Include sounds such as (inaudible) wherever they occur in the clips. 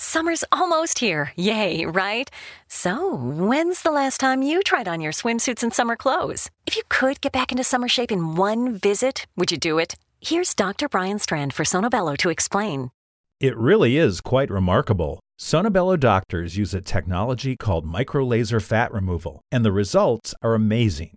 Summer's almost here. Yay, right? So, when's the last time you tried on your swimsuits and summer clothes? If you could get back into summer shape in one visit, would you do it? Here's Dr. Brian Strand for Sonobello to explain. It really is quite remarkable. Sonobello doctors use a technology called microlaser fat removal, and the results are amazing.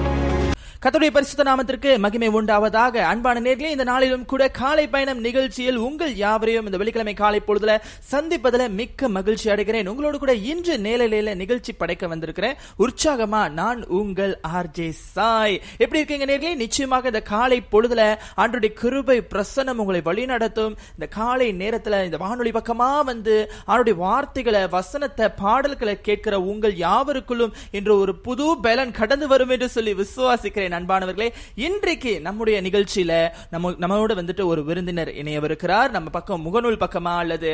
கர்த்தருடைய பரிசுத்த நாமத்திற்கு மகிமை உண்டாவதாக. அன்பான நேர்களே இந்த நாளிலும் கூட காலை பயணம் நிகழ்ச்சியில் உங்கள் யாவரையும் இந்த வெள்ளிக்கிழமை காலை பொழுதுல சந்திப்பதில் மிக்க மகிழ்ச்சி அடைகிறேன். உங்களோடு கூட இன்று நேரலையில நிகழ்ச்சி படைக்க வந்திருக்கிறேன். உற்சாகமா நான் உங்கள் ஆர்ஜே சாய். எப்படி இருக்கீங்க நேர்களே? நிச்சயமாக இந்த காலை பொழுதுல ஆண்டுடைய கிருபை பிரசன்னம் உங்களை வழிநடத்தும். இந்த காலை நேரத்துல இந்த வானொலி பக்கமா வந்து அவருடைய வார்த்தைகளை வசனத்தை பாடல்களை கேட்கிற உங்கள் யாவருக்குள்ளும் இன்று ஒரு புது பலன் கடந்து வரும் என்று சொல்லி விசுவாசிக்கிறேன். அன்பானவர்களே இன்றைக்கு நம்முடைய நிகழ்ச்சியில நம்ம நம்மளோட வந்துட்டு ஒரு விருந்தினர் இணையவிருக்கிறார். நம்ம பக்கம் முகநூல் பக்கமா அல்லது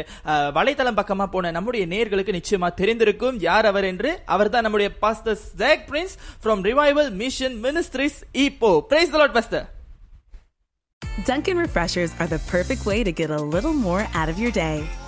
வலைத்தளம் பக்கமா போன நம்முடைய நேர்களுக்கு நிச்சயமா தெரிந்திருக்கும். யார் அவர் என்று? அவர் தான் நம்முடைய pastor Jack Prince from Revival Mission Ministries Ipoh praise the Lord pastor Dunkin' Refreshers are the perfect way to get a little more out of your day.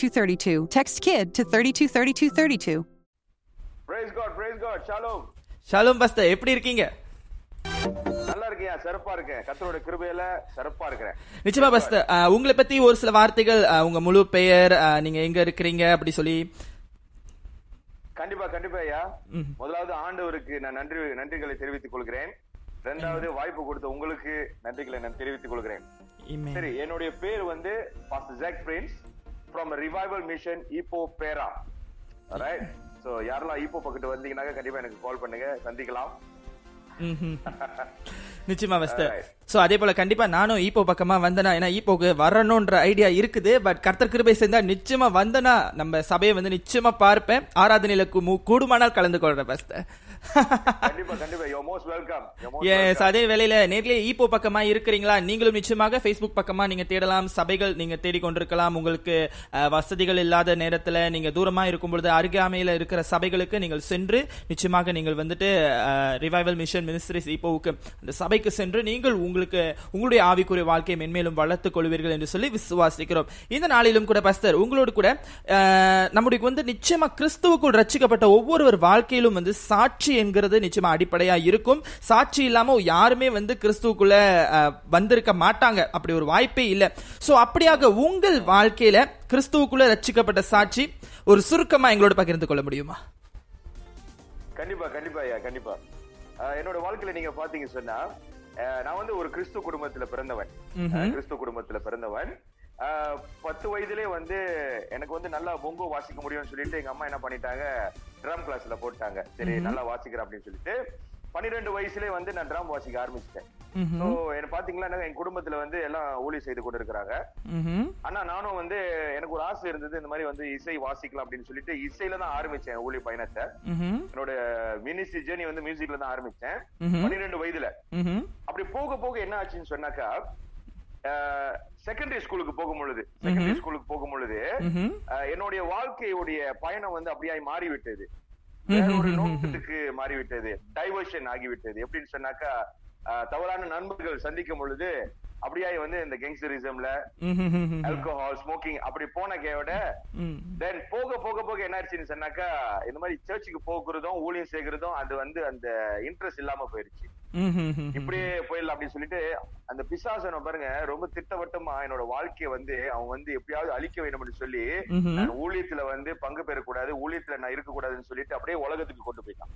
Text KID to 323232. Praise God praise God shalom shalom pastor எப்படி இருக்கீங்க? நல்லா இருக்கேன். சிறப்பா இருக்கேன். கத்தரோட கிருபையில சிறப்பா இருக்கிறேன். நிச்சயமா பாஸ்டர் அஹ், உங்களை பத்தி ஒரு சில வார்த்தைகள் அஹ், உங்க முழு பெயர் அஹ், நீங்க எங்க இருக்கிறீங்க அப்படி சொல்லி. கண்டிப்பா கண்டிப்பா ஐயா. முதலாவது ஆண்டவருக்கு நான் நன்றி நன்றிகளை தெரிவித்துக் கொள்கிறேன். இரண்டாவது வாய்ப்பு கொடுத்த உங்களுக்கு நன்றிகளை நான் தெரிவித்துக் கொள்கிறேன். Amen. சரி என்னுடைய பேர் வந்து pastor Jack Prince from Revival Mission Ipoh Perak right so யாரெல்லாம் ஈப்போ பக்கத்து வந்தீங்கன்னாக்க கண்டிப்பா எனக்கு கால் பண்ணுங்க. சந்திக்கலாம். (laughs) நிச்சயமா Alright. சோ அதே போல கண்டிப்பா நானும் ஈப்போ பக்கமா வந்தனா ஏன்னா ஈப்போக்கு வரணும்ன்ற ஐடியா இருக்குது பட் கர்த்தர் கிருபை சேர்ந்தா நிச்சயமா வந்தனா நம்ம சபையை வந்து நிச்சயமா பார்ப்பேன். ஆராதனையில கூடுமானால் கலந்து கொள்றேன் பாஸ்டர் எஸ் அதே வேளையில நேர்லயே ஈப்போ பக்கமா இருக்கிறீங்களா? நீங்களும் நிச்சயமாக Facebook பக்கமா நீங்க தேடலாம். சபைகள் நீங்க தேடிக்கொண்டிருக்கலாம். உங்களுக்கு வசதிகள் இல்லாத நேரத்துல நீங்க தூரமா இருக்கும் பொழுது அருகாமையில இருக்கிற சபைகளுக்கு நீங்கள் சென்று நிச்சயமாக நீங்கள் வந்துட்டு ரிவைவல் மிஷன் மினிஸ்ட்ரிஸ் ஈப்போவுக்கு அந்த சபைக்கு சென்று நீங்கள் உங்களுக்கு உங்களுடைய ஆவிக்குரிய வாழ்க்கையை மென்மேலும் வளர்த்துக் கொள்வீர்கள் என்று சொல்லி விசுவாசிக்கிறோம். இந்த நாளிலும் கூட பஸ்தர் உங்களோடு கூட நம்முடைய வந்து நிச்சயமா கிறிஸ்துவுக்குள் ரட்சிக்கப்பட்ட ஒவ்வொருவர் வாழ்க்கையிலும் வந்து சாட்சி சாட்சி என்கிறது நிச்சயமா அடிப்படையா இருக்கும். சாட்சி இல்லாம யாருமே வந்து கிறிஸ்துவுக்குள்ள அஹ், வந்திருக்க மாட்டாங்க. அப்படி ஒரு வாய்ப்பே இல்ல. சோ அப்படியாக உங்கள் வாழ்க்கையில கிறிஸ்துவுக்குள்ள ரட்சிக்கப்பட்ட சாட்சி ஒரு சுருக்கமா எங்களோட பகிர்ந்து கொள்ள முடியுமா? கண்டிப்பா கண்டிப்பா ஐயா கண்டிப்பா. என்னோட வாழ்க்கையில நீங்க பாத்தீங்க சொன்னா நான் வந்து ஒரு கிறிஸ்து குடும்பத்துல பிறந்தவன். அஹ் கிறிஸ்து குடும்பத்துல பிறந்தவன். பத்து வயதிலே வந்து எனக்கு வந்து நல்லா பொங்கோ வாசிக்க முடியும்னு சொல்லிட்டு எங்க அம்மா என்ன பண்ணிட்டாங்க ட்ரம் கிளாஸ்ல போட்டாங்க சரி நல்லா வாசிக்கிறேன் அப்படின்னு சொல்லிட்டு பன்னிரெண்டு வயசுலயே வந்து நான் ட்ரம் வாசிக்க ஆரம்பிச்சிட்டேன் சோ என்ன பாத்தீங்களா என் குடும்பத்துல வந்து எல்லாம் ஊழி செய்து கொண்டு இருக்கிறாங்க. ஆனா நானும் வந்து எனக்கு ஒரு ஆசை இருந்தது இந்த மாதிரி வந்து இசை வாசிக்கலாம் அப்படின்னு சொல்லிட்டு இசையில தான் ஆரம்பிச்சேன் ஊழி பயணத்தை. என்னோட மினிஸ்ட்ரி ஜேர்னி வந்து மியூசிக்ல தான் ஆரம்பிச்சேன். பன்னிரெண்டு வயதுல. அப்படி போக போக என்ன ஆச்சுன்னு சொன்னாக்கா செகண்டரி ஸ்கூலுக்கு போகும் பொழுது செகண்டரி ஸ்கூலுக்கு போகும் பொழுது என்னுடைய வாழ்க்கையுடைய பயணம் வந்து அப்படியாய் மாறிவிட்டது ஒரு நோக்கத்துக்கு மாறிவிட்டது டைவர்ஷன் ஆகிவிட்டது எப்படின்னு சொன்னாக்கா தவறான நண்பர்கள் சந்திக்கும் பொழுது அப்படியாய் வந்து இந்த கேங்ஸ்டரிசம்ல. ஆல்கஹால் ஸ்மோக்கிங் அப்படி போன கேயோட ம். தென் போக போக போக என்ன ஆச்சுன்னு சொன்னாக்கா இந்த மாதிரி சர்ச்சுக்கு போகிறதும் ஊழியம் செய்கிறதும் அது வந்து அந்த இன்ட்ரெஸ்ட் இல்லாம போயிருச்சு. இப்படியே போயிடலாம் அப்படின்னு சொல்லிட்டு அந்த பிசாசனை பாருங்க ரொம்ப திட்டவட்டமா என்னோட வாழ்க்கைய வந்து அவன் வந்து எப்படியாவது அழிக்க வேண்டும்னு சொல்லி ம்ஹும். நான் ஊழியத்துல வந்து பங்கு பெறக்கூடாது ஊழியத்துல நான் இருக்கக்கூடாதுன்னு சொல்லிட்டு அப்படியே உலகத்துக்கு கொண்டு போயிட்டான்.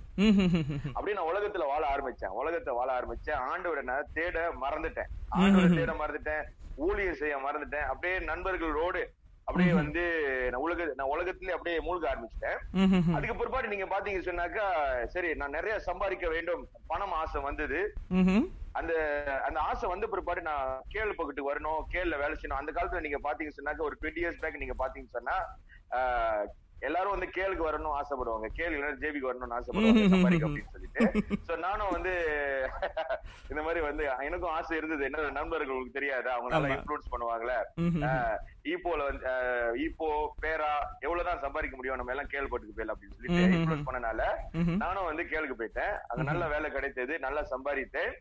அப்படியே நான் உலகத்துல வாழ ஆரம்பிச்சேன். உலகத்தை வாழ ஆரம்பிச்சேன். ஆண்டவரை நான் தேட மறந்துட்டேன். ஆண்டவரை தேட மறந்துட்டேன். ஊழியம் செய்ய மறந்துட்டேன். அப்படியே நண்பர்களோடு அப்படியே வந்து நான் உலக நான் உலகத்திலே அப்படியே மூழ்க ஆரம்பிச்சிட்டேன். அதுக்கு பிற்பாடு நீங்க பாத்தீங்க சொன்னாக்கா சரி நான் நிறைய சம்பாதிக்க வேண்டும். பணம் ஆசை வந்தது. அந்த அந்த ஆசை வந்த பிற்பாடு நான் கேள் பக்கத்துக்கு வரணும் கேள்ல வேலை செய்யணும். அந்த காலத்துல நீங்க பாத்தீங்க சொன்னாக்க ஒரு டுவெண்ட்டி இயர்ஸ் பேக் நீங்க பாத்தீங்க சொன்னா எல்லாரும் வந்து கேளுக்கு வரணும் ஆசைப்படுவாங்க. கேள் இல்லைன்னா ஜேபிக்கு வரணும்னு ஆசைப்படுவாங்க. சம்பாதிக்க (laughs) அப்படின்னு சொல்லிட்டு. சோ நானும் வந்து (laughs) இந்த மாதிரி வந்து எனக்கும் ஆசை இருந்தது. என்ன நண்பர்களுக்கு தெரியாது? அவங்க நல்லா ஆமா. இன்ஃபுளுன்ஸ் பண்ணுவாங்கல்ல? ஈப்போல வந்து ஈப்போ பேரா எவ்வளவுதான் சம்பாதிக்க முடியும் நம்ம எல்லாம் கேள்பட்டுக்கு போயிடலாம் அப்படின்னு சொல்லிட்டு. இன்ஃபுளுன்ஸ் பண்ணனால. நானும் வந்து கேளுக்கு போயிட்டேன். அங்க நல்ல வேலை கிடைத்தது நல்லா சம்பாதித்தேன்.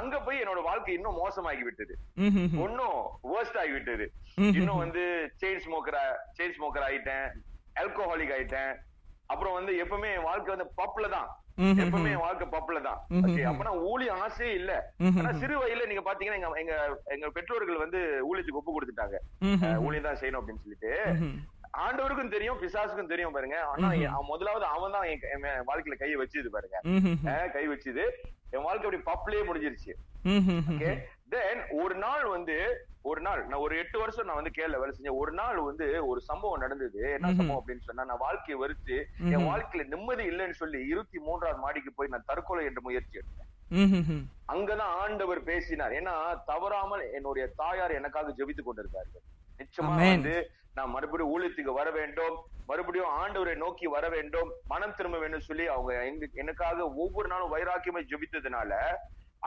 அங்க போய் என்னோட வாழ்க்கை இன்னும் மோசமாகி விட்டது. இன்னும் worst ஆகி விட்டது. இன்னும் வந்து செயின் ஸ்மோக்கர் செயின் ஸ்மோக்கர் ஆயிட்டேன். ஆல்கோஹாலிக் ஆயிட்டேன். அப்புறம் வந்து எப்பவுமே என் வாழ்க்கை வந்து பப்ல தான். எப்பவுமே என் வாழ்க்கை பப்ல தான். ம்ஹும். Okay, அப்ப நான் ஊழிய ஆசையே இல்ல. ஆனா சிறு வயதுல நீங்க பாத்தீங்கன்னா எங்க எங்க எங்க பெற்றோர்கள் வந்து ஊழியத்துக்கு ஒப்பு கொடுத்துட்டாங்க. ஊழியம் தான் செய்யணும் அப்படின்னு சொல்லிட்டு. ஆண்டவருக்கும் தெரியும் பிசாசுக்கும் தெரியும் பாருங்க. ஆனா முதலாவது அவன் தான் என் வாழ்க்கையில கையை வச்சது பாருங்க. கை வச்சது. என் வாழ்க்கை அப்படி பப்லயே முடிஞ்சிருச்சு. ஓகே தென் ஒரு நாள் வந்து ஒரு நாள் நான் ஒரு எட்டு வருஷம் நான் வந்து கேரள வேலை செஞ்சேன் ஒரு நாள் வந்து ஒரு சம்பவம் நடந்தது என்ன. சம்பவம் அப்படின்னு சொன்னா நான் வாழ்க்கையை வெறுத்து என். வாழ்க்கையில நிம்மதி இல்லைன்னு சொல்லி இருபத்தி மூன்றாவது மாடிக்கு போய் நான் தற்கொலை என்ற முயற்சி எடுத்தேன். அங்கதான் ஆண்டவர் பேசினார் ஏன்னா தவறாமல் என்னுடைய தாயார் எனக்காக ஜெபித்துக் கொண்டிருந்தார்கள் நிச்சயமா. வந்து நான் மறுபடியும் ஊழியத்துக்கு வர வேண்டும் மறுபடியும் ஆண்டவரை நோக்கி வர வேண்டும் மனம் திரும்ப வேண்டும் சொல்லி அவங்க எனக்காக ஒவ்வொரு நாளும் வைராக்கியமை ஜெபித்ததுனால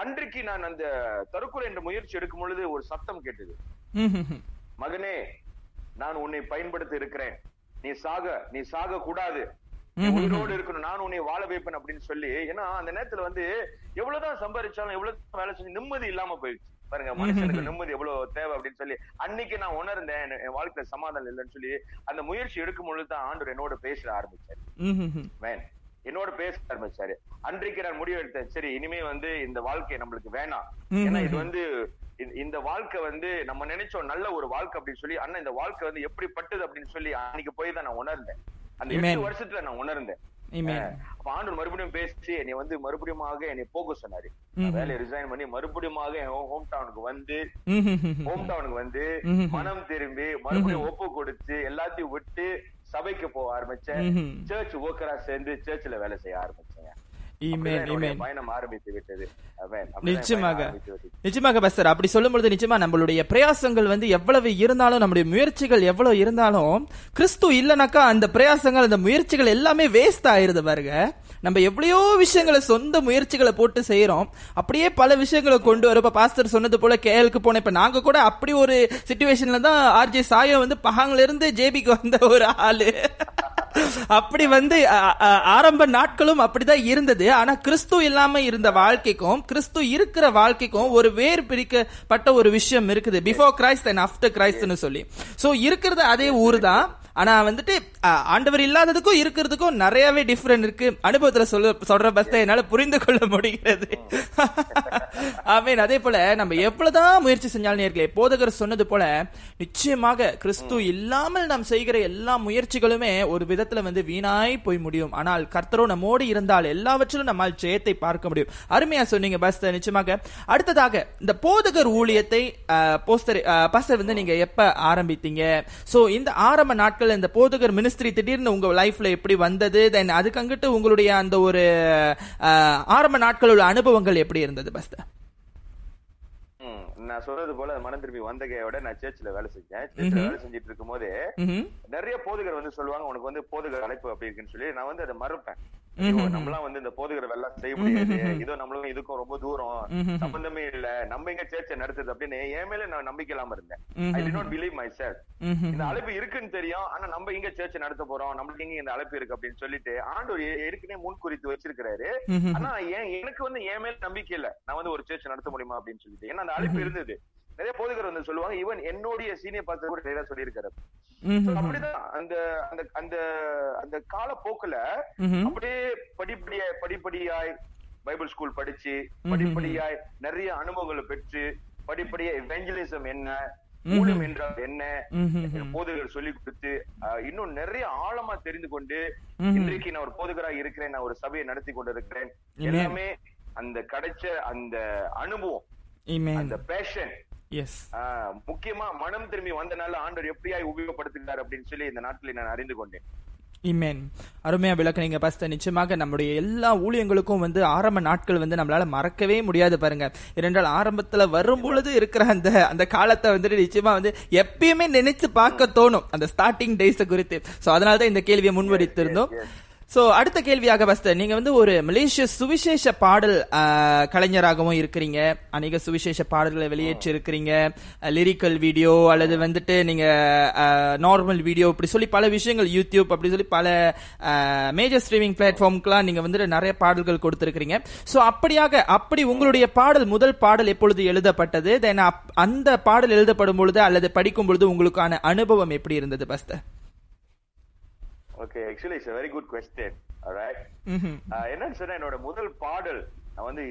அன்றைக்கு நான் அந்த தற்கொலை என்ற முயற்சி எடுக்கும் பொழுது ஒரு சத்தம் கேட்டது. மகனே நான் உன்னை பயன்படுத்த இருக்கிறேன். நீ சாக நீ சாக கூடாது. உயிரோடு இருக்கணும். நான் உன்னை வாழ வைப்பேன் அப்படின்னு சொல்லி ஏன்னா அந்த நேரத்துல வந்து எவ்வளவுதான் சம்பாதிச்சாலும் எவ்வளவு வேலை செஞ்சு நிம்மதி இல்லாம போயிடுச்சு. பாருங்க மனுஷனுக்கு நிம்மதி எவ்வளவு தேவை அப்படின்னு சொல்லி அன்னைக்கு நான் உணர்ந்தேன். என் வாழ்க்கையில சமாதானம் இல்லைன்னு சொல்லி அந்த முயற்சி எடுக்கும் பொழுது தான் ஆண்டவர் என்னோட பேச ஆரம்பிச்சாரு. ம்ஹும். என்னோட பேச ஆரம்பிச்சாரு அன்றைக்கு நான் முடிவு எடுத்தேன். சரி இனிமே வந்து இந்த வாழ்க்கை நம்மளுக்கு வேணாம். ஏன்னா இது வந்து இந்த- வாழ்க்கை வந்து நம்ம நினைச்சோம் நல்ல ஒரு வாழ்க்கை அப்படின்னு சொல்லி அண்ணா இந்த வாழ்க்கை வந்து எப்படி பட்டுது அப்படின்னு சொல்லி அன்னைக்கு போய் தான் நான் உணர்ந்தேன். அந்த. எட்டு வருஷத்துல நான் உணர்ந்தேன். ஆண்டவர் மறுபடியும் பேசி என்னை வந்து மறுபடியுமாக என்னை போக சொன்னாரு. வேலையை ரிசைன் பண்ணி மறுபடியுமாக என் ஹோம் டவுனுக்கு வந்து. ஹோம் டவுனுக்கு வந்து. மனம் திரும்பி மறுபடியும் ஒப்பு கொடுத்து எல்லாத்தையும் விட்டு சபைக்கு போக ஆரம்பிச்சேன். சர்ச் ஒர்க்கரா சேர்ந்து சர்ச்ல வேலை செய்ய என் நிச்சயமாக. நிச்சயமாக பஸ்டர் அப்படி சொல்லும்பொழுது நிச்சயமா நம்மளுடைய பிரயாசங்கள் வந்து எவ்வளவு இருந்தாலும் நம்முடைய முயற்சிகள் எவ்வளவு இருந்தாலும் கிறிஸ்து இல்லைனாக்கா அந்த பிரயாசங்கள் அந்த முயற்சிகள் எல்லாமே வேஸ்ட் ஆயிருது பாருங்க. நம்ம எவ்வளையோ விஷயங்களை சொந்த முயற்சிகளை போட்டு செய்யறோம் அப்படியே பல விஷயங்களை கொண்டு வரும். இப்ப பாஸ்டர் சொன்னது போல கேஎலுக்கு போன இப்ப நாங்க கூட அப்படி ஒரு சுச்சுவேஷனில் தான் ஆர்ஜே சாயோ வந்து பஹாங்ல இருந்து ஜேபிக்கு வந்த ஒரு ஆளு. அப்படி வந்து ஆரம்ப நாட்களும் அப்படிதான் இருந்தது. ஆனா கிறிஸ்து இல்லாம இருந்த வாழ்க்கைக்கும் கிறிஸ்து இருக்கிற வாழ்க்கைக்கும் ஒரு வேறு பிரிக்கப்பட்ட ஒரு விஷயம் இருக்குது. பிஃபோர் கிரைஸ்ட் அண்ட் ஆஃப்டர் கிரைஸ்ட்னு சொல்லி. சோ இருக்கிறது அதே ஊர் தான் ஆனா வந்துட்டு ஆண்டவர் இல்லாததுக்கும் இருக்கிறதுக்கும் நிறையவே டிஃபரெண்ட் இருக்கு. அனுபவத்துல சொல்ல சொல்ற பஸ்த என்னால புரிந்து கொள்ள முடிகிறது. (laughs) ஆமீன். அதே போல நம்ம எவ்வளவுதான் முயற்சி செஞ்சாலும் நேர்களே போதகர் சொன்னது போல நிச்சயமாக கிறிஸ்து இல்லாமல் நாம் செய்கிற எல்லா முயற்சிகளுமே ஒரு விதத்துல வந்து வீணாய் போய் முடியும். ஆனால் கர்த்தரோ நம்மோடு இருந்தால் எல்லாவற்றிலும் நம்மால் ஜெயத்தை பார்க்க முடியும். அருமையா சொன்னீங்க பஸ்தர் நிச்சயமாக. அடுத்ததாக இந்த போதகர் ஊழியத்தை போஸ்டர் பஸ்டர் வந்து நீங்க எப்ப ஆரம்பித்தீங்க? சோ இந்த ஆரம்ப நாட்கள் இந்த போதகர் மினிஸ்ட்ரி திடீர்னு உங்க லைஃப்ல எப்படி வந்தது? தென் அதுக்கு அங்கிட்டு உங்களுடைய அந்த ஒரு ஆரம்ப நாட்கள் உள்ள அனுபவங்கள் எப்படி இருந்தது பஸ்தர் நான் சொல்றது போல மனம் திரும்பி வந்த கையோட நான் சர்ச்சில் வேலை செஞ்சேன். சர்ச்சில் வேலை செஞ்சுட்டு இருக்கும் போது. நிறைய போதகர் வந்து சொல்லுவாங்க உனக்கு வந்து போதகர் அழைப்பு அப்படி இருக்குன்னு சொல்லி நான் வந்து அதை மறுப்பேன். நம்மளாம் வந்து இந்த போதகர் வேலை செய்ய முடியாது. இதோ நம்மளும் இதுக்கும் ரொம்ப தூரம். சம்பந்தமே இல்ல. நம்ம எங்க சேர்ச்சை நடத்துது அப்படின்னு என் மேல நான் நம்பிக்கை இல்லாம இருந்தேன் I did not believe my ம்ஹும். இந்த அழைப்பு இருக்குன்னு தெரியும். ஆனா நம்ம இங்க சேர்ச் நடத்த போறோம்? நம்மளுக்கு எங்க இந்த அழைப்பு இருக்கு அப்படின்னு சொல்லிட்டு ஆண்டவர் ஏற்கனவே முன் குறித்து வச்சிருக்கிறாரு. ஆனா ஏன் எனக்கு வந்து என் மேல நம்பிக்கை இல்ல. நான் வந்து ஒரு சேர்ச் நடத்த முடியுமா அப்படின்னு சொல்லிட்டு. ஏன்னா அந்த அழைப்பு இருந்தது நிறைய போதகர் வந்து சொல்லுவாங்க ஈவன் என்னுடைய சீனியர் பாஸ்டர் கூட நிறைய சொல்லியிருக்காரு. அப்படிதான் அந்த அந்த அந்த அந்த காலப்போக்குல. அப்படியே படிப்படியா படிப்படியாய் பைபிள் ஸ்கூல் படிச்சு படிப்படியாய் நிறைய அனுபவங்களை பெற்று படிப்படியா எவெஞ்சலிசம் என்ன ஊழியம் என்றால் என்ன. போதகர் சொல்லி கொடுத்து இன்னும் நிறைய ஆழமா தெரிந்து கொண்டு. இன்றைக்கு நான் ஒரு போதகரா இருக்கிறேன் நான் ஒரு சபையை நடத்தி கொண்டிருக்கிறேன். எல்லாமே அந்த கிடைச்ச அந்த அனுபவம். அந்த பேஷன் Yes. முக்கியமா மனம் திரும்பி வந்தனால ஆண்டவர் எப்படியாய் உபயோகப்படுத்துகிறார் அப்படின்னு சொல்லி இந்த நாட்களில் நான் அறிந்து கொண்டேன். இமேன் அருமையா விளக்குனீங்க பஸ்த நிச்சயமாக நம்முடைய எல்லா ஊழியங்களுக்கும் வந்து ஆரம்ப நாட்கள் வந்து நம்மளால மறக்கவே முடியாது பாருங்க. ஏனென்றால் ஆரம்பத்துல வரும் பொழுது இருக்கிற அந்த அந்த காலத்தை வந்துட்டு நிச்சயமா வந்து எப்பயுமே நினைச்சு பார்க்க தோணும். அந்த ஸ்டார்டிங் டேஸ் குறித்து. சோ அதனால தான் இந்த கேள்வியை முன்வடித்திருந்தோம் சோ அடுத்த கேள்வியாக பஸ்தர் நீங்க வந்து ஒரு மலேசிய சுவிசேஷ பாடல் கலைஞராகவும் இருக்கிறீங்க. அநேக சுவிசேஷ பாடல்களை வெளியேற்றி இருக்கிறீங்க லிரிக்கல் வீடியோ அல்லது வந்துட்டு நீங்க நார்மல் வீடியோ இப்படி சொல்லி பல விஷயங்கள் யூடியூப் அப்படி சொல்லி பல மேஜர் ஸ்ட்ரீமிங் பிளாட்ஃபார்ம்க்குலாம் நீங்க வந்துட்டு நிறைய பாடல்கள் கொடுத்துருக்கிறீங்க. சோ அப்படியாக அப்படி உங்களுடைய பாடல் முதல் பாடல் எப்பொழுது எழுதப்பட்டது? தென் அந்த பாடல் எழுதப்படும் பொழுது அல்லது படிக்கும் பொழுது உங்களுக்கான அனுபவம் எப்படி இருந்தது pastor okay actually it's very good question. என்னன்னு சொன்னா என்னோட முதல் பாடல் நான் வந்து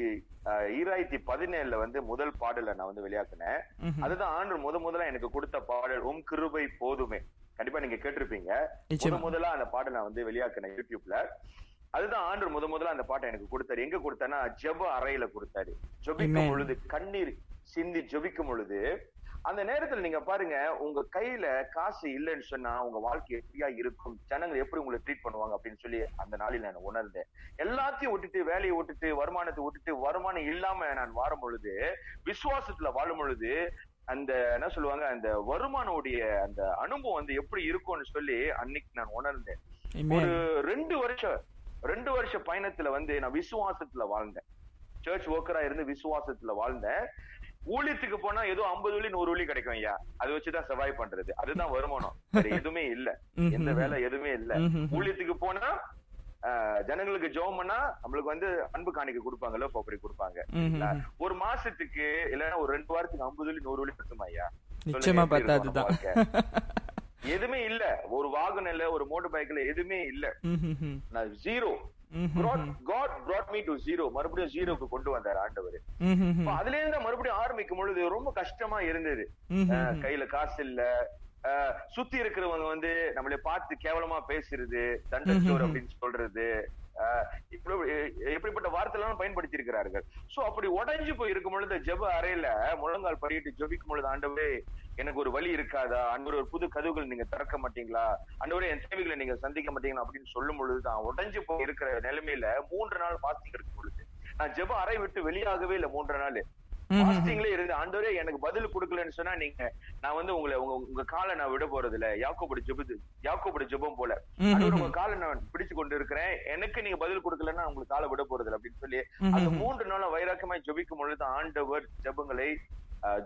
ஈராயிரத்தி பதினேழுல வந்து முதல் பாடலை நான் வந்து வெளியாக்குனேன். அதுதான் ஆண்டு முத முதல்ல எனக்கு கொடுத்த பாடல் உம் கிருபை போதுமே. கண்டிப்பா நீங்க கேட்டிருப்பீங்க. முத. முதல்ல அந்த பாடல் நான் வந்து வெளியாக்குனேன் யூடியூப்ல. அதுதான் ஆண்டு முத முதல்ல அந்த பாட்டை எனக்கு கொடுத்தாரு. எங்க கொடுத்தானா ஜெப அறையில கொடுத்தாரு. ஜெபிக்கும். பொழுது கண்ணீர் சிந்தி ஜெபிக்கும் பொழுது அந்த நேரத்துல நீங்க பாருங்க உங்க கையில காசு இல்லைன்னு சொன்னா உங்க வாழ்க்கை எப்படியா இருக்கும்? ஜனங்கள் எப்படி உங்களை ட்ரீட் பண்ணுவாங்க அப்படின்னு சொல்லி அந்த நாளில் நான் உணர்ந்தேன். எல்லாத்தையும் விட்டுட்டு வேலையை விட்டுட்டு வருமானத்தை விட்டுட்டு வருமானம் இல்லாம நான் வாரும் பொழுது விசுவாசத்துல வாழும் பொழுது அந்த என்ன சொல்லுவாங்க அந்த வருமானோடைய அந்த அனுபவம் வந்து எப்படி இருக்கும்னு சொல்லி அன்னைக்கு நான் உணர்ந்தேன். ஒரு ரெண்டு வருஷம் ரெண்டு வருஷ பயணத்துல வந்து நான் விசுவாசத்துல வாழ்ந்தேன். சர்ச் ஒர்க்கரா இருந்து விசுவாசத்துல வாழ்ந்தேன். ஊழியத்துக்கு போனா ஏதோ ஐம்பது வழி நூறு வழி கிடைக்கும் ஐயா. அதை வச்சுதான் சர்வை பண்றது. அதுதான் வருமானம். வேற எதுவுமே இல்ல. எந்த வேலை எதுவுமே இல்ல. ஊழியத்துக்கு போனா ஜனங்களுக்கு ஜெபம் பண்ணா நம்மளுக்கு வந்து அன்பு காணிக்கை கொடுப்பாங்கல்ல அப்படி கொடுப்பாங்க. ஒரு மாசத்துக்கு இல்லைன்னா ஒரு ரெண்டு வாரத்துக்கு ஐம்பது வழி நூறு வழி பத்துமா ஐயா? நிச்சயமா வாழ்க்கை? எதுவுமே இல்ல. ஒரு வாகனம் இல்ல ஒரு மோட்டர் பைக்ல எதுவுமே இல்ல. Zero. God brought me to zero மறுபடியும் ஜீரோக்கு கொண்டு வந்தார் ஆண்டவர். அப்ப அதுல இருந்து மறுபடியும் ஆரம்பிக்கும் பொழுது ரொம்ப கஷ்டமா இருந்தது. அஹ் கையில காசு இல்ல. சுத்தி இருக்கிறவங்க வந்து நம்மளை பார்த்து கேவலமா பேசுறது தண்டச்சோர் அப்படின்னு சொல்றது. எப்படிப்பட்ட வார்த்தை எல்லாம் பயன்படுத்தி இருக்கிறார்கள் சோ அப்படி உடைஞ்சு போய் இருக்கும் பொழுது ஜெப அறையில முழங்கால் படிட்டு ஜெபிக்கும் பொழுது ஆண்டவரே எனக்கு ஒரு வழி இருக்காதா? ஆண்டவர் ஒரு புது கதவுகள் நீங்க திறக்க மாட்டீங்களா? ஆண்டவரே என் தேவைகளை நீங்க சந்திக்க மாட்டீங்களா? அப்படின்னு சொல்லும் பொழுதுதான் உடைஞ்சு போய் இருக்கிற நிலைமையில மூன்று நாள் பாஸ்டிங் இருக்கும் பொழுது நான் ஜெப அறை விட்டு வெளியாகவே இல்லை மூன்று நாள். பாஸ்டிங்ல இருந்து ஆண்டவரே எனக்கு பதில் கொடுக்கலன்னு சொன்னா நீங்க நான் வந்து உங்களை உங்க உங்க காலை நான் விட போறது இல்ல யாக்கோபடி ஜெபது யாக்கோபடி ஜெபம் போல. உங்க காலை நான் பிடிச்சு கொண்டு இருக்கிறேன். எனக்கு நீங்க பதில் கொடுக்கலன்னா உங்களுக்கு காலை விட போறது இல்ல அப்படின்னு சொல்லி அந்த மூன்று நாள வைராக்கியமாய் ஜெபிக்கும் பொழுது ஆண்டவர் ஜெபங்களை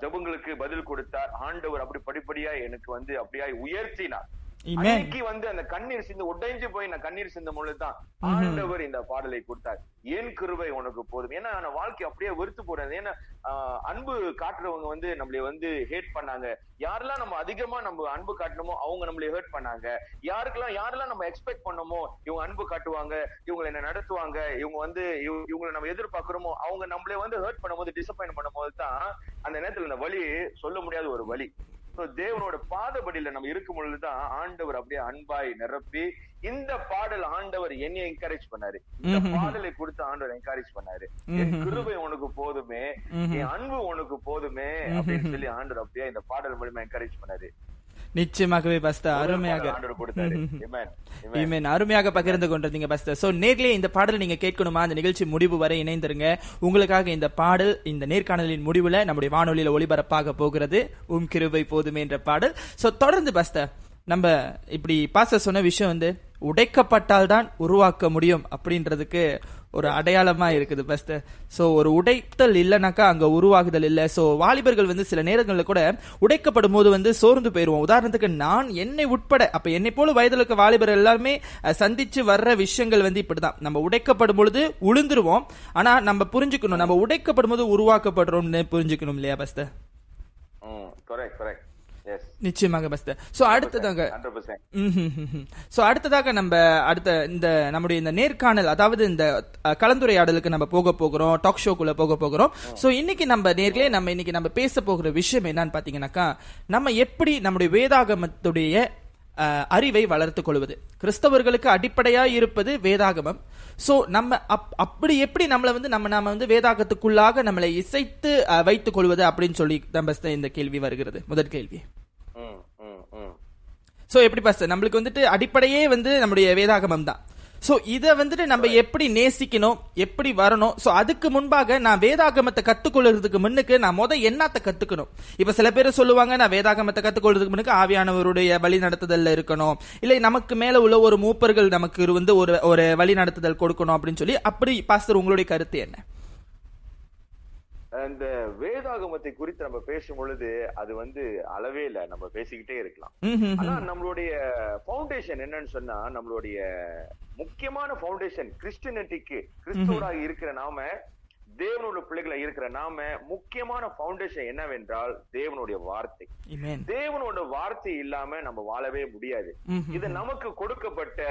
ஜெபங்களுக்கு பதில் கொடுத்தார். ஆண்டவர் அப்படி படிப்படியா எனக்கு வந்து அப்படியாய் உயர்த்தினார். அன்னைக்கு வந்து அந்த கண்ணீர் சிந்து உடைஞ்சு போய் நான் கண்ணீர் சிந்தும் பொழுதுதான் ஆண்டவர் இந்த பாடலை கொடுத்தார். ஏன் கிருபை உனக்கு போதும். ஏன்னா நான் வாழ்க்கை அப்படியே வெறுத்து போறேன் ஏன்னா அன்பு காட்டுறவங்க வந்து நம்மளை வந்து ஹேட் பண்ணாங்க. யாரெல்லாம் நம்ம அதிகமா நம்ம அன்பு காட்டணுமோ அவங்க நம்மளை ஹேர்ட் பண்ணாங்க. யாருக்கெல்லாம் யாரெல்லாம் நம்ம எக்ஸ்பெக்ட் பண்ணோமோ இவங்க அன்பு காட்டுவாங்க இவங்க என்ன நடத்துவாங்க இவங்க வந்து இவ- இவங்களை நம்ம எதிர்பார்க்கிறோமோ அவங்க நம்மளை வந்து ஹேர்ட் பண்ணும்போது டிசப்பாயின் பண்ணும்போது தான் அந்த நேரத்துல இந்த வலி சொல்ல முடியாத ஒரு வலி. So, தேவனோட பாதபடியில நம்ம இருக்கும் பொழுதுதான் ஆண்டவர் அப்படியே அன்பாய் நிரப்பி இந்த பாடல் ஆண்டவர் என்னை என்கரேஜ் பண்ணாரு இந்த. பாடலை கொடுத்து ஆண்டவர் என்கரேஜ் பண்ணாரு என். கிருபை உனக்கு போதுமே. என் அன்பு உனக்கு போதுமே அப்படின்னு சொல்லி ஆண்டவர் அப்படியே இந்த பாடல் மூலியமா என்கரேஜ் பண்ணாரு நிச்சயமாகவே முதல் அருமையாக. (laughs) அருமையாக பகிர்ந்து கொண்டிருந்தீங்க பஸ்தர் சோ நேர்லயே இந்த பாடலை நீங்க கேட்கணுமா? அந்த நிகழ்ச்சி முடிவு வரை இணைந்திருங்க. உங்களுக்காக இந்த பாடல் இந்த நேர்காணலின் முடிவுல நம்முடைய வானொலியில ஒளிபரப்பாக போகிறது. உம் கிருபை போதுமே என்ற பாடல். சோ தொடர்ந்து பஸ்தர் நம்ம இப்படி பாச சொன்ன விஷயம் வந்து உடைக்கப்பட்டால் தான் உருவாக்க முடியும் அப்படின்றதுக்கு ஒரு அடையாளமா இருக்குது பஸ்ட் ஸோ ஒரு உடைத்தல் இல்லைனாக்கா அங்க உருவாகுதல் இல்லை. ஸோ வாலிபர்கள் வந்து சில நேரங்களில் கூட உடைக்கப்படும் போது வந்து சோர்ந்து போயிருவோம். உதாரணத்துக்கு நான் என்னை உட்பட அப்ப என்னை போல வயதுல இருக்க வாலிபர் எல்லாருமே சந்திச்சு வர்ற விஷயங்கள் வந்து இப்படிதான். நம்ம உடைக்கப்படும் பொழுது உளுந்துருவோம். ஆனா நம்ம புரிஞ்சுக்கணும் நம்ம உடைக்கப்படும் போது உருவாக்கப்படுறோம்னு புரிஞ்சுக்கணும் இல்லையா பஸ்த கரெக்ட் கரெக்ட் நிச்சயமாக பஸ்த சோ அடுத்ததாங்க 100% சோ அடுத்ததாக நம்ம அடுத்த இந்த நம்முடைய இந்த நேர்காணல் அதாவது இந்த கலந்துரையாடலுக்கு நம்ம போக போகிறோம் டாக் ஷோக்குள்ள போக போகிறோம். சோ இன்னைக்கு நம்ம நேர்களே நம்ம இன்னைக்கு நம்ம பேச போகிற விஷயம் என்னன்னு பாத்தீங்கன்னாக்கா நம்ம எப்படி நம்முடைய வேதாகமத்துடைய அறிவை வளர்த்துக் கொள்வது? கிறிஸ்தவர்களுக்கு அடிப்படையா இருப்பது வேதாகமம். சோ நம்ம அப்- அப்படி எப்படி நம்மளை வந்து நம்ம நாம வந்து வேதாகத்துக்குள்ளாக நம்மளை இசைத்து வைத்துக் கொள்வது அப்படின்னு சொல்லி நம்ம இந்த கேள்வி வருகிறது. முதல் கேள்வி. சோ எப்படி பாஸ்டர் நம்மளுக்கு வந்துட்டு அடிப்படையே வந்து நம்முடைய வேதாகமம் தான் சோ இத வந்துட்டு நம்ம எப்படி நேசிக்கணும்? எப்படி வரணும்? சோ அதுக்கு முன்பாக நான் வேதாகமத்தை கத்துக்கொள்றதுக்கு முன்னுக்கு நான் முத என்னத்த கத்துக்கணும். இப்ப சில பேர் சொல்லுவாங்க நான் வேதாகமத்தை கத்துக்கொள்றதுக்கு முன்னுக்கு ஆவியானவருடைய வழி நடத்துதல்ல இருக்கணும். இல்லை நமக்கு மேல உள்ள ஒரு மூப்பர்கள் நமக்கு வந்து ஒரு ஒரு வழி நடத்துதல் கொடுக்கணும் அப்படின்னு சொல்லி அப்படி பாஸ்டர் உங்களுடைய கருத்து என்ன? இந்த வேதாகமத்தை குறித்து நம்ம பேசும் பொழுது அது வந்து அளவே இல்ல நம்ம பேசிக்கிட்டே இருக்கலாம். ஆனா நம்மளுடைய ஃபவுண்டேஷன் என்னன்னு சொன்னா நம்மளுடைய முக்கியமான ஃபவுண்டேஷன் கிறிஸ்டியனிட்டிக்கு கிறிஸ்துவராக இருக்கிற நாம தேவனோட பிள்ளைகளை இருக்கிற நாம முக்கியமான ஃபவுண்டேஷன் என்னவென்றால் தேவனுடைய வார்த்தை. தேவனோட வார்த்தை இல்லாம நம்ம வாழவே முடியாது. இது நமக்கு கொடுக்கப்பட்ட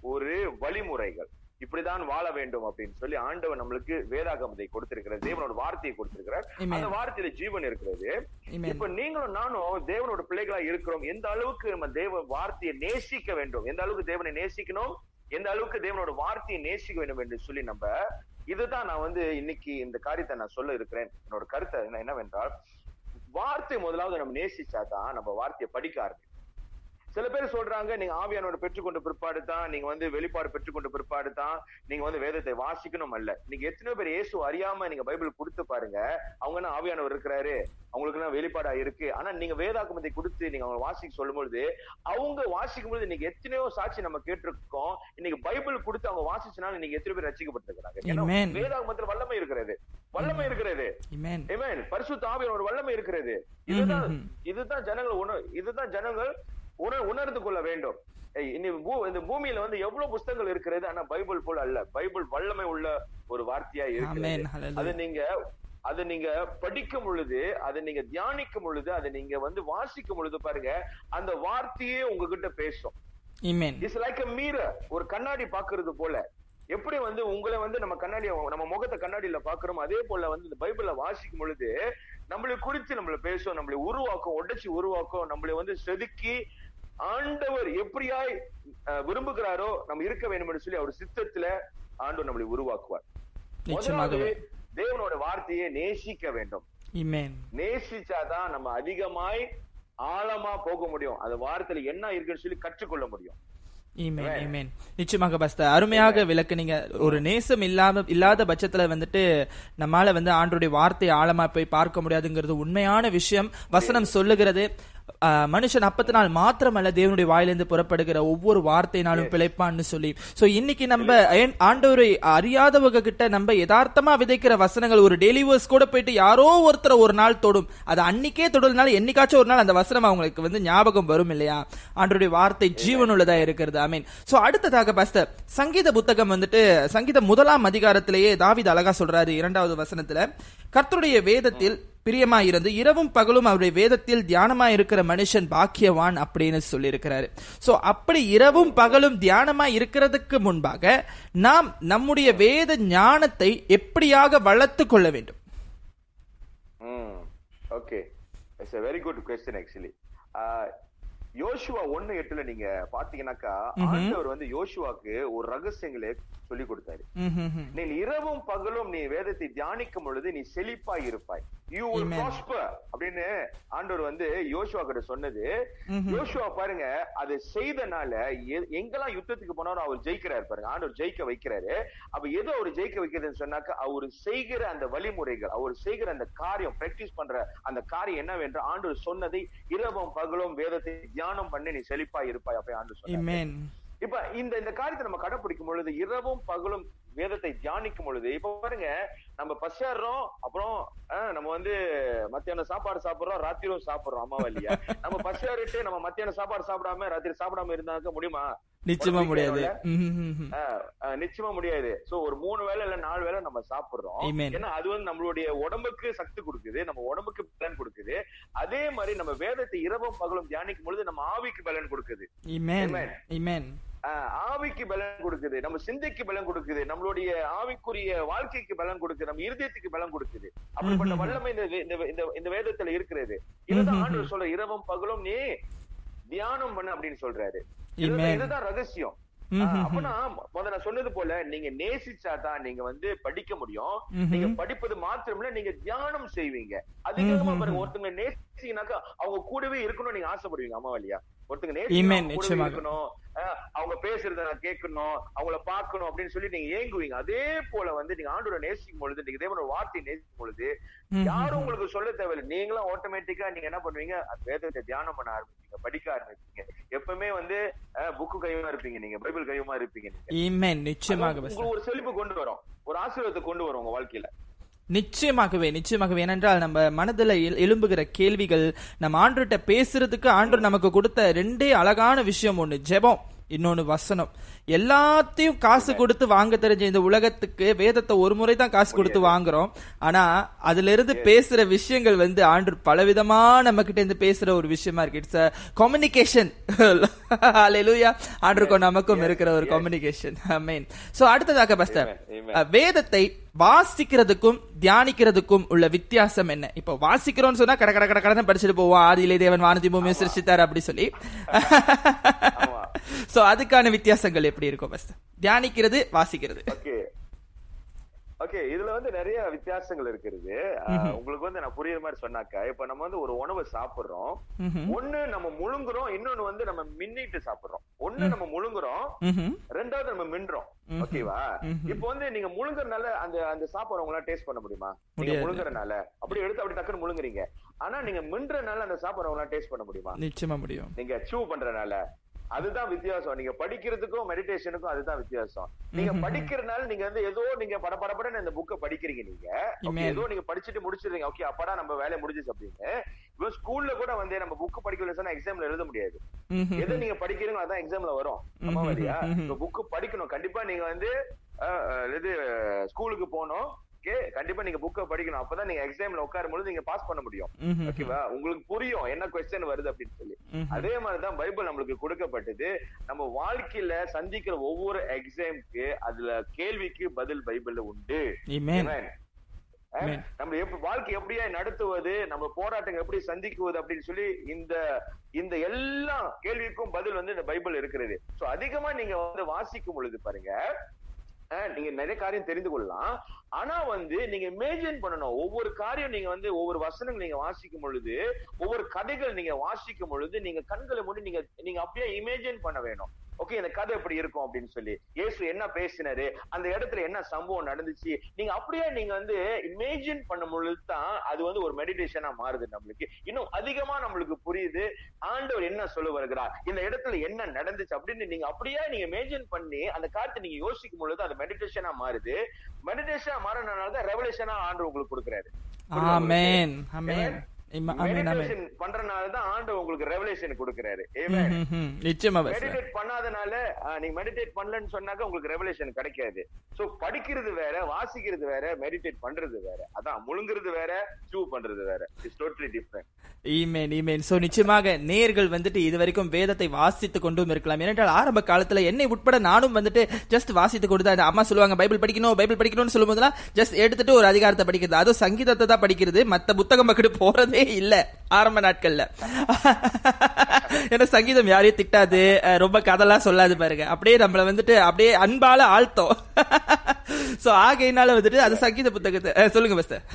ஒரு வழிமுறைகள் இப்படிதான் வாழ வேண்டும் அப்படின்னு சொல்லி ஆண்டவர் நம்மளுக்கு வேதாகமத்தை கொடுத்திருக்கிறார். தேவனோட வார்த்தையை கொடுத்திருக்கிறார். அந்த வார்த்தையில ஜீவன் இருக்கிறது. இப்ப நீங்களும் நானும் தேவனோட பிள்ளைகளா இருக்கிறோம். எந்த அளவுக்கு நம்ம தேவ வார்த்தையை நேசிக்க வேண்டும்? எந்த அளவுக்கு தேவனை நேசிக்கணும்? எந்த அளவுக்கு தேவனோட வார்த்தையை நேசிக்க வேண்டும் என்று சொல்லி நம்ம இதுதான் நான் வந்து இன்னைக்கு இந்த காரியத்தை நான் சொல்ல இருக்கிறேன். என்னோட கருத்தை என்ன- என்னவென்றால் வார்த்தை முதலாவது நம்ம நேசிச்சாதான் நம்ம வார்த்தையை படிக்க ஆரம்பிக்கும் சில பேர் சொல்றாங்க நீங்க ஆவியானோட பெற்றுக்கொண்ட பிற்பாடு தான் நீங்க வந்து வெளிப்பாடு பெற்றுக்கொண்ட பிற்பாடு தான் நீங்க வந்து வேதத்தை வாசிக்கணும் அல்ல. நீங்க எத்தனையோ பேர் இயேசு அறியாம நீங்க பைபிள் கொடுத்து பாருங்க அவங்க என்ன ஆவியானவர் இருக்கிறாரு? அவங்களுக்கு எல்லாம் வெளிப்பாடா இருக்கு? ஆனா நீங்க வேதாகமத்தை கொடுத்து நீங்க அவங்க வாசிக்க சொல்லும்பொழுது அவங்க வாசிக்கும் பொழுது இன்னைக்கு எத்தனையோ சாட்சி நம்ம கேட்டிருக்கோம் இன்னைக்கு பைபிள் கொடுத்து அவங்க வாசிச்சனால நீங்க எத்தனை பேர் ரசிக்கப்பட்டிருக்கிறாங்க. ஏன்னா. வேதாகமத்துல வல்லமை இருக்கிறது. வல்லமை இருக்கிறது. பரிசுத்த ஆவியானோட வல்லமை இருக்கிறது. இதுதான். இதுதான் ஜனங்கள் உணர் இதுதான் ஜனங்கள் உணர் உணர்ந்து கொள்ள வேண்டும். இந்த பூமியில வந்து எவ்வளவு புஸ்தகங்கள் இருக்கிறது? ஆனா பைபிள் போல அல்ல. பைபிள் வல்லமை உள்ள ஒரு வார்த்தையா Hallelujah. அது நீங்க அதை நீங்க படிக்கும் பொழுது அதை நீங்க தியானிக்கும் பொழுது அதை நீங்க வந்து வாசிக்கும் பொழுது பாருங்க அந்த வார்த்தையே உங்ககிட்ட பேசும். It's like a mirror. ஒரு கண்ணாடி பாக்குறது போல. எப்படி வந்து உங்களை வந்து நம்ம கண்ணாடி நம்ம முகத்தை கண்ணாடியில பாக்குறோமோ அதே போல வந்து இந்த பைபிள வாசிக்கும் பொழுது நம்மளை குறித்து நம்மள பேசும் நம்மளை உருவாக்கும் உடைச்சு உருவாக்கும் நம்மளை வந்து செதுக்கி ஆண்டவர் எப்படியாய் விரும்புகிறாரோ நம்ம இருக்க வேண்டும் என்று சொல்லி அவர் சித்தத்துல ஆண்டவர் நம்மளை உருவாக்குவார். நிச்சயமாகவே. முதலாவது தேவனோட வார்த்தையை நேசிக்க வேண்டும். நேசிச்சாதான் நம்ம அதிகமாய் ஆழமா போக முடியும். அந்த வார்த்தையில என்ன இருக்குன்னு சொல்லி கற்றுக்கொள்ள முடியும். நிச்சயமாக பஸ்தர் அருமையாக விளக்குனீங்க ஒரு நேசம் இல்லாம இல்லாத பட்சத்துல வந்துட்டு நம்மால வந்து ஆண்டோடைய வார்த்தை ஆழமா போய் பார்க்க முடியாதுங்கிறது உண்மையான விஷயம். வசனம் சொல்லுகிறது. மனுஷன் அப்பத்தினால் மாத்திரமல்ல தேவனுடைய வாயிலிருந்து புறப்படுகிற ஒவ்வொரு வார்த்தையினாலும் பிழைப்பான்னு சொல்லி. சோ இன்னைக்கு நம்ம ஆண்டவரை அறியாதவங்க கிட்ட நம்ம யதார்த்தமா விதைக்கிற வசனங்கள் ஒரு டெலிவர்ஸ் கூட போயிட்டு யாரோ ஒருத்தர் ஒரு நாள் தொடும். அது அன்னைக்கே தொடர்னால என்னைக்காச்சும் ஒரு நாள் அந்த வசனம் அவங்களுக்கு வந்து ஞாபகம் வரும் இல்லையா? ஆண்டவருடைய வார்த்தை ஜீவனுள்ளதா இருக்கிறது. ஐ மீன் சோ அடுத்ததாக பாஸ்டர் சங்கீத புத்தகம் வந்துட்டு சங்கீத முதலாம் அதிகாரத்திலேயே தாவீது அழகா சொல்றாரு இரண்டாவது வசனத்துல. கர்த்தருடைய வேதத்தில் பிரியமாயிருந்து இரவும் பகலும் அவருடைய வேதத்தில் தியானமா இருக்கிற மனுஷன் பாக்கியவான் அப்படின்னு சொல்லியிருக்கிறாரு. சோ அப்படி இரவும் பகலும் தியானமா இருக்கிறதுக்கு முன்பாக நாம் நம்முடைய வேத ஞானத்தை எப்படியாக வளர்த்து கொள்ள வேண்டும்? Okay it's very good question actually யோசுவா ஒண்ணு எட்டுல நீங்க பாத்தீங்கன்னாக்கா ஆண்டவர் வந்து யோசுவாக்கு ஒரு ரகசியங்களை சொல்லி கொடுத்தாரு. நீ இரவும் பகலும் நீ வேதத்தை தியானிக்கும் பொழுது நீ செழிப்பாய் இருப்பாய். You Amen. prosper அப்படின்னு ஆண்டவர் வந்து யோசுவா கிட்ட சொன்னது. யோசுவா பாருங்க அது செய்தனால எங்கெல்லாம் யுத்தத்துக்கு போனாரோ அவர் ஜெயிக்கிறாரு பாருங்க. ஆண்டவர் ஜெயிக்க வைக்கிறாரு. அப்ப எது அவர் ஜெயிக்க வைக்கிறதுன்னு சொன்னாக்க அவர் செய்கிற அந்த வழிமுறைகள் அவர் செய்கிற அந்த காரியம் பிராக்டிஸ் பண்ற அந்த காரியம் என்னவென்று ஆண்டவர் சொன்னதை இரவும் பகலும் வேதத்தை தியானம் பண்ணி நீ செழிப்பாய் இருப்பாய் அப்ப ஆண்டு Amen. இப்ப இந்த இந்த காரியத்தை நம்ம கடைபிடிக்கும் பொழுது இரவும் பகலும் வேதத்தை தியானிக்கும் பொழுது இப்ப பாருங்க நம்ம பசியாடுறோம் அப்புறம் நம்ம வந்து மத்தியானம் சாப்பாடு சாப்பிடுறோம் ராத்திரியும் சாப்பிடுறோம் அம்மாவா இல்லையா? நம்ம பசியாறிட்டு நம்ம மத்தியானம் சாப்பாடு சாப்பிடாம ராத்திரி சாப்பிடாம இருந்தாக்க முடியுமா? நிச்சயமா முடியாது. நிச்சயமா முடியாது. சோ ஒரு மூணு வேளை இல்ல நாலு வேளை நம்ம சாப்பிடுறோம். ஏன்னா அது வந்து நம்மளுடைய உடம்புக்கு சக்தி கொடுக்குது நம்ம உடம்புக்கு பலன் கொடுக்குது. அதே மாதிரி நம்ம வேதத்தை இரவும் பகலும் தியானிக்கும் பொழுது நம்ம ஆவிக்கு பலன் கொடுக்குது. ஆவிக்கு பலன் கொடுக்குது நம்ம சிந்தைக்கு பலன் கொடுக்குது நம்மளுடைய ஆவிக்குரிய வாழ்க்கைக்கு பலன் கொடுக்குது நம்ம இருதயத்துக்கு பலன் கொடுக்குது அப்படிப்பட்ட. வல்லமை இந்த இந்த வேதத்துல இருக்கிறது இதுதான். ஆண்டவர் சொல்ற இரவும் பகலும் நீ தியானம் பண்ணு அப்படின்னு சொல்றாரு. இதுதான் ரகசியம். அப்பனா முத நான் சொன்னது போல நீங்க நேசிச்சாதான் நீங்க வந்து படிக்க முடியும். நீங்க படிப்பது மாத்திரமில்ல நீங்க தியானம் செய்வீங்க அதிகமா. பாருங்க ஒருத்தங்க நேசிச்சீங்கன்னாக்கா அவங்க கூடவே இருக்கணும்னு நீங்க ஆசைப்படுவீங்க அம்மா வழியா. ஒருத்தங்க நிச்சயமாக. இருக்கணும். அவங்க பேசுறத நான் கேட்கணும் அவங்கள பார்க்கணும் அப்படின்னு சொல்லி நீங்க ஏங்குவீங்க. அதே போல வந்து நீங்க ஆண்டோட நேசிக்கும் பொழுது நீங்க தேவனோட வார்த்தையை நேசிக்கும் பொழுது. யாரும் உங்களுக்கு சொல்ல தேவையில்லை. நீங்களும் ஆட்டோமேட்டிக்கா நீங்க என்ன பண்ணுவீங்க? வேதத்தை தியானம் பண்ண ஆரம்பிப்பீங்க படிக்க ஆரம்பிப்பீங்க. எப்பவுமே வந்து புக்கு கையுமா இருப்பீங்க நீங்க பைபிள் கையுமா இருப்பீங்க நீங்க. ஒரு செழிப்பு கொண்டு வரும். ஒரு ஆசீர்வாதத்தை கொண்டு வரும் உங்க வாழ்க்கையில. நிச்சயமாகவே நிச்சயமாகவே. ஏனென்றால் நம்ம மனதில் எழு- எழும்புகிற கேள்விகள் நம்ம ஆண்டர்கிட்ட பேசுறதுக்கு ஆண்டர் நமக்கு கொடுத்த ரெண்டே அழகான விஷயம் ஒண்ணு ஜெபம் இன்னொன்னு வசனம். எல்லாத்தையும் காசு கொடுத்து வாங்க தெரிஞ்ச இந்த உலகத்துக்கு வேதத்தை ஒரு முறை தான் காசு கொடுத்து வாங்குறோம். ஆனா அதுல இருந்து பேசுற விஷயங்கள் வந்து ஆண்டர் பலவிதமா நம்ம கிட்ட இருந்து பேசுற ஒரு விஷயமா இருக்கு. இட்ஸ் கம்யூனிகேஷன் அலையிலுயா ஆண்டருக்கும் நமக்கும் இருக்கிற ஒரு கம்யூனிகேஷன் மீன் சோ அடுத்ததாக பஸ்டர் வேதத்தை வாசிக்கிறதுக்கும் தியானிக்கிறதுக்கும் உள்ள வித்தியாசம் என்ன? இப்போ வாசிக்கிறோம்னு சொன்னா கட கட கட கடன்னு படிச்சுட்டு போவோம் ஆதியிலே தேவன் வானதி பூமியை சிருஷ்டித்தார் அப்படி சொல்லி. சோ (laughs) அதுக்கான வித்தியாசங்கள் எப்படி இருக்கும் பஸ் தியானிக்கிறது வாசிக்கிறது. ஓகே ஓகே இதுல வந்து நிறைய வித்தியாசங்கள் இருக்கிறது. உங்களுக்கு வந்து நான் புரியுற மாதிரி சொன்னாக்கா இப்ப நம்ம வந்து ஒரு உணவை சாப்பிடுறோம். ஒண்ணு நம்ம முழுங்குறோம் இன்னொன்னு வந்து நம்ம மின்னிட்டு சாப்பிடுறோம். ஒண்ணு நம்ம முழுங்குறோம். ரெண்டாவது நம்ம மின்றோம். ஓகேவா. இப்போ வந்து நீங்க முழுங்குறனால அந்த அந்த சாப்பாடு உங்களால டேஸ்ட் பண்ண முடியுமா? நீங்க. முழுங்குறனால அப்படி எடுத்து அப்படி டக்குன்னு முழுங்குறீங்க. ஆனா நீங்க மின்றனால அந்த சாப்பாடு உங்களால டேஸ்ட் பண்ண முடியுமா? நிச்சயமா முடியும். நீங்க சூ பண்றனால அதுதான் வித்தியாசம் நீங்க படிக்கிறதுக்கும் மெடிடேஷனுக்கும் அதுதான் வித்தியாசம் நீங்க. படிக்கிறனால நீங்க வந்து ஏதோ நீங்க படபடபடன்னு இந்த புக்கை படிக்கிறீங்க நீங்க. ஏதோ நீங்க படிச்சுட்டு முடிச்சிடுறீங்க ஓகே அப்படா நம்ம வேலையை முடிஞ்சிச்சு அப்படின்னு இப்போ ஸ்கூல்ல கூட வந்து நம்ம புக் படிக்கல சொன்னா எக்ஸாம்ல எழுத முடியாது. எது நீங்க படிக்கிறீங்களோ அதான் எக்ஸாம்ல வரும் ஆமா ம்ஹும். வரியா ம்ஹும். புக் படிக்கணும் கண்டிப்பா நீங்க வந்து இது ஸ்கூலுக்கு போகணும் ஓகே கண்டிப்பா நீங்க புக்கை படிக்கணும். அப்பதான் நீங்க எக்ஸாம்ல உட்காரும் பொழுது நீங்க பாஸ் பண்ண முடியும். ஓகேவா உங்களுக்கு புரியும் என்ன கொஸ்டின் வருது அப்படின்னு சொல்லி. அதே மாதிரிதான் பைபிள் நம்மளுக்கு கொடுக்கப்பட்டது. நம்ம வாழ்க்கையில சந்திக்கிற ஒவ்வொரு எக்ஸாம்க்கு அதுல கேள்விக்கு பதில் பைபிள்ல உண்டு. நம்ம எப்படி வாழ்க்கை எப்படியா நடத்துவது நம்ம போராட்டங்கள் எப்படி சந்திக்குவது அப்படின்னு சொல்லி இந்த இந்த எல்லா கேள்விக்கும் பதில் வந்து இந்த பைபிள் இருக்கிறது. சோ அதிகமா நீங்க வந்து வாசிக்கும் பொழுது பாருங்க நீங்க நிறைய காரியம் தெரிந்து கொள்ளலாம். ஆனா வந்து நீங்க இமேஜின் பண்ணணும். ஒவ்வொரு காரியம் நீங்க வந்து ஒவ்வொரு வசனங்கள் நீங்க வாசிக்கும் பொழுது ஒவ்வொரு கதைகள் நீங்க வாசிக்கும் பொழுது நீங்க கண்களை மூடி நீங்க நீங்க அப்படியே இமேஜின் பண்ண வேணும். ஓகே இந்த கதை எப்படி இருக்கும் அப்படின்னு சொல்லி இயேசு என்ன பேசினாரு? அந்த இடத்துல என்ன சம்பவம் நடந்துச்சு? நீங்க அப்படியே நீங்க வந்து இமேஜின் பண்ணும் பொழுது தான் அது வந்து ஒரு மெடிடேஷனா மாறுது நம்மளுக்கு. இன்னும் அதிகமா நம்மளுக்கு புரியுது. ஆண்டவர் என்ன சொல்ல வருகிறார்? இந்த இடத்துல என்ன நடந்துச்சு அப்படின்னு நீங்க அப்படியே நீங்க இமேஜின் பண்ணி அந்த காரியத்தை நீங்க யோசிக்கும் பொழுது அது மெடிடேஷனா மாறுது. மெடிடேஷனா மாறினால தான் ரெவலேஷனா ஆண்டவர் உங்களுக்கு கொடுக்குறாரு. ஆமென் ஆமென் மெடிடேஷன் பண்றனால தான் ஆண்டவர் உங்களுக்கு ரெவலேஷன் கொடுக்குறாரு. Amen. ம், ம், ம். நிச்சயமா பாஸ்டர் மெடிடேட் பண்ணாதனால ஆஹ், நீங்க மெடிடேட் பண்ணலன்னு சொன்னாக்க உங்களுக்கு ரெவலேஷன் கிடைக்காது. சோ படிக்கிறது வேற வாசிக்கிறது வேற மெடிடேட் பண்றது வேற. அதான் முழுங்குறது வேற சூ பண்றது வேற. It's totally different amen amen so நிச்சயமாக நேர்கள் வந்துட்டு இது வரைக்கும் வேதத்தை வாசித்து கொண்டும் இருக்கலாம். ஏனென்றால் ஆரம்ப காலத்துல என்னை உட்பட நானும் வந்துட்டு ஜஸ்ட் வாசித்து கொண்டு தான் அம்மா சொல்லுவாங்க பைபிள் படிக்கணும் பைபிள் படிக்கணும்னு சொல்லும் போதெல்லாம் ஜஸ்ட் எடுத்துட்டு ஒரு அதிகாரத்தை படிக்கிறது. அதுவும் சங்கீதத்தை தான் படிக்கிறது. மத்த புத்தகம் பக்கத்து போறதே இல்ல. ஆரம்ப நாட்கள்ல. ஏன்னா சங்கீதம் யாரையும் திட்டாது. ரொம்ப கதெல்லாம் சொல்லாது பாருங்க. அப்படியே நம்மள வந்துட்டு அப்படியே அன்பால ஆழ்த்தோம். சோ ஆகையினால வந்துட்டு அது சங்கீத புத்தகத்தை சொல்லுங்க பஸ்தர்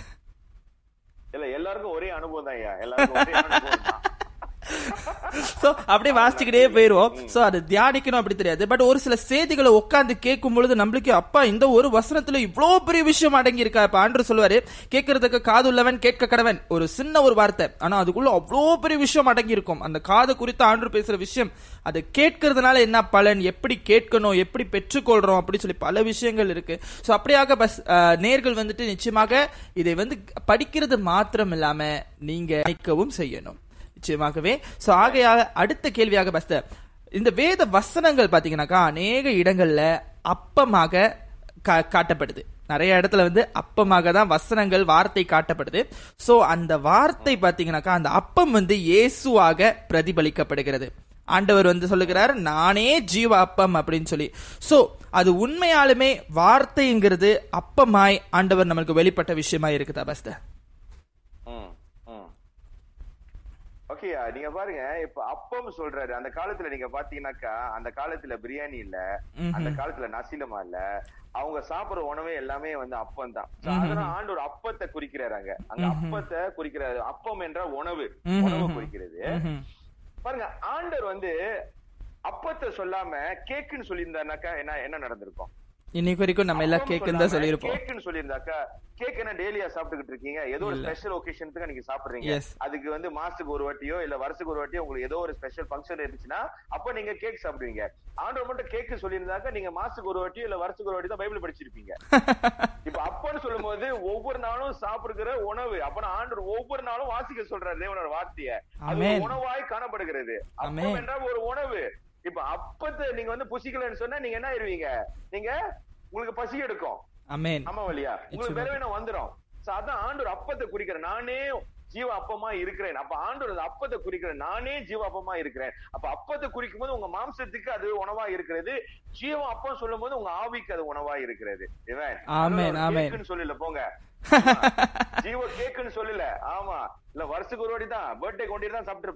இல்ல எல்லாருக்கும் ஒரே அனுபவம் தான் ஐயா. எல்லாருக்கும் ஒரே அனுபவம் சோ அப்படியே வாசிச்சுக்கிட்டே போயிருவோம். சோ அது தியானிக்கணும் அப்படி தெரியாது. பட் ஒரு சில செய்திகளை உட்காந்து கேட்கும் பொழுது நம்மளுக்கு அப்பா இந்த ஒரு வசனத்துல இவ்வளவு பெரிய விஷயம் அடங்கி இருக்கா இப்ப ஆண்டு சொல்லுவாரு கேட்கறதுக்கு காது உள்ளவன் கேட்க கடவன். ஒரு சின்ன ஒரு வார்த்தை. ஆனா அதுக்குள்ள அவ்வளோ பெரிய விஷயம் அடங்கி இருக்கும் அந்த காது குறித்து ஆண்டு பேசுற விஷயம் அது கேட்கறதுனால என்ன பலன் எப்படி கேட்கணும் எப்படி பெற்றுக்கொள்றோம் அப்படின்னு சொல்லி பல விஷயங்கள் இருக்கு. சோ அப்படியாக பஸ் நேர்கள் வந்துட்டு நிச்சயமாக இதை வந்து படிக்கிறது மாத்திரம் இல்லாம நீங்க நிற்கவும் செய்யணும். நிச்சயமாகவே. சோ ஆகையாக அடுத்த கேள்வியாக பஸ்தர் இந்த வேத வசனங்கள் பாத்தீங்கன்னாக்கா அநேக இடங்கள்ல அப்பமாக கா- காட்டப்படுது. நிறைய இடத்துல வந்து அப்பமாக தான் வசனங்கள் வார்த்தை காட்டப்படுது. சோ அந்த வார்த்தை பாத்தீங்கன்னாக்கா அந்த அப்பம் வந்து இயேசுவாக பிரதிபலிக்கப்படுகிறது. ஆண்டவர் வந்து சொல்லுகிறார் நானே ஜீவ அப்பம் அப்படின்னு சொல்லி. சோ அது உண்மையாலுமே வார்த்தைங்கிறது அப்பமாய் ஆண்டவர் நம்மளுக்கு வெளிப்பட்ட விஷயமா இருக்குதா பஸ்தர் ஓகே நீங்க பாருங்க இப்ப அப்பம் சொல்றாரு. அந்த காலத்துல நீங்க பாத்தீங்கன்னாக்கா அந்த காலத்துல பிரியாணி இல்ல அந்த காலத்துல நசீலமா இல்ல. அவங்க சாப்பிடுற உணவே எல்லாமே வந்து அப்பம் தான். அதனால ஆண்டு ஒரு அப்பத்தை குறிக்கிறாரு அங்க. அங்க அப்பத்தை குறிக்கிறாரு. அப்பம் என்ற உணவு உணவு குறிக்கிறது. பாருங்க ஆண்டர் வந்து அப்பத்தை சொல்லாம கேக்குன்னு சொல்லியிருந்தாருனாக்கா என்ன என்ன நடந்திருக்கும்? இன்னைக்கு வரைக்கும் நம்ம எல்லாம் கேக்குன்னு தான் சொல்லியிருப்போம். கேக்குன்னு சொல்லியிருந்தாக்கா கேக் என்ன டெய்லியா சாப்பிட்டுக்கிட்டு இருக்கீங்க. ஏதோ ஒரு. ஸ்பெஷல் ஒகேஷனுக்கு நீங்க சாப்பிடுறீங்க. அதுக்கு வந்து மாசத்துக்கு ஒரு வாட்டியோ இல்ல வருஷத்துக்கு ஒரு வாட்டியோ உங்களுக்கு ஏதோ ஒரு ஸ்பெஷல் ஃபங்க்ஷன் இருந்துச்சுன்னா அப்ப நீங்க கேக் சாப்பிடுவீங்க. ஆண்டவர் மட்டும் கேக் சொல்லியிருந்தாக்க நீங்க மாசத்துக்கு ஒரு வாட்டியோ இல்ல வருஷத்துக்கு ஒரு வாட்டி தான் பைபிள் படிச்சிருப்பீங்க. (laughs) இப்ப அப்பன்னு சொல்லும்போது ஒவ்வொரு நாளும் சாப்பிடுகிற உணவு. அப்ப ஆண்டவர் ஒவ்வொரு நாளும் வாசிக்க சொல்றாரு தேவனோட வார்த்தைய. அது. உணவாய் காணப்படுகிறது. அப்பம் என்றால் ஒரு உணவு. இப்ப அப்பத்தை நீங்க வந்து புசிக்கலன்னு சொன்னா நீங்க என்ன ஆயிருவீங்க? நீங்க உங்களுக்கு பசி எடுக்கும். ஆமா வழியா உங்களுக்கு. பலவீனம் வந்துரும். சோ அதான் ஆண்டவர் அப்பத்தை குறிக்கிறேன் நானே ஜீவ அப்பமா இருக்கிறேன். அப்ப ஆண்டவர் அந்த அப்பத்தை குறிக்கிறேன் நானே ஜீவ அப்பமா இருக்கிறேன். அப்ப அப்பத்தை குறிக்கும் போது உங்க மாம்சத்துக்கு அது உணவா இருக்கிறது. ஜீவ அப்பம் சொல்லும் போது உங்க ஆவிக்கு அது உணவா இருக்கிறது. சொல்லல போங்க. (laughs) ஜீவ கேக்குன்னு சொல்லல ஆமா. இல்ல வருஷத்துக்கு ஒரு வாட்டி தான் பர்த்டே கொண்டு தான் சாப்பிட்டு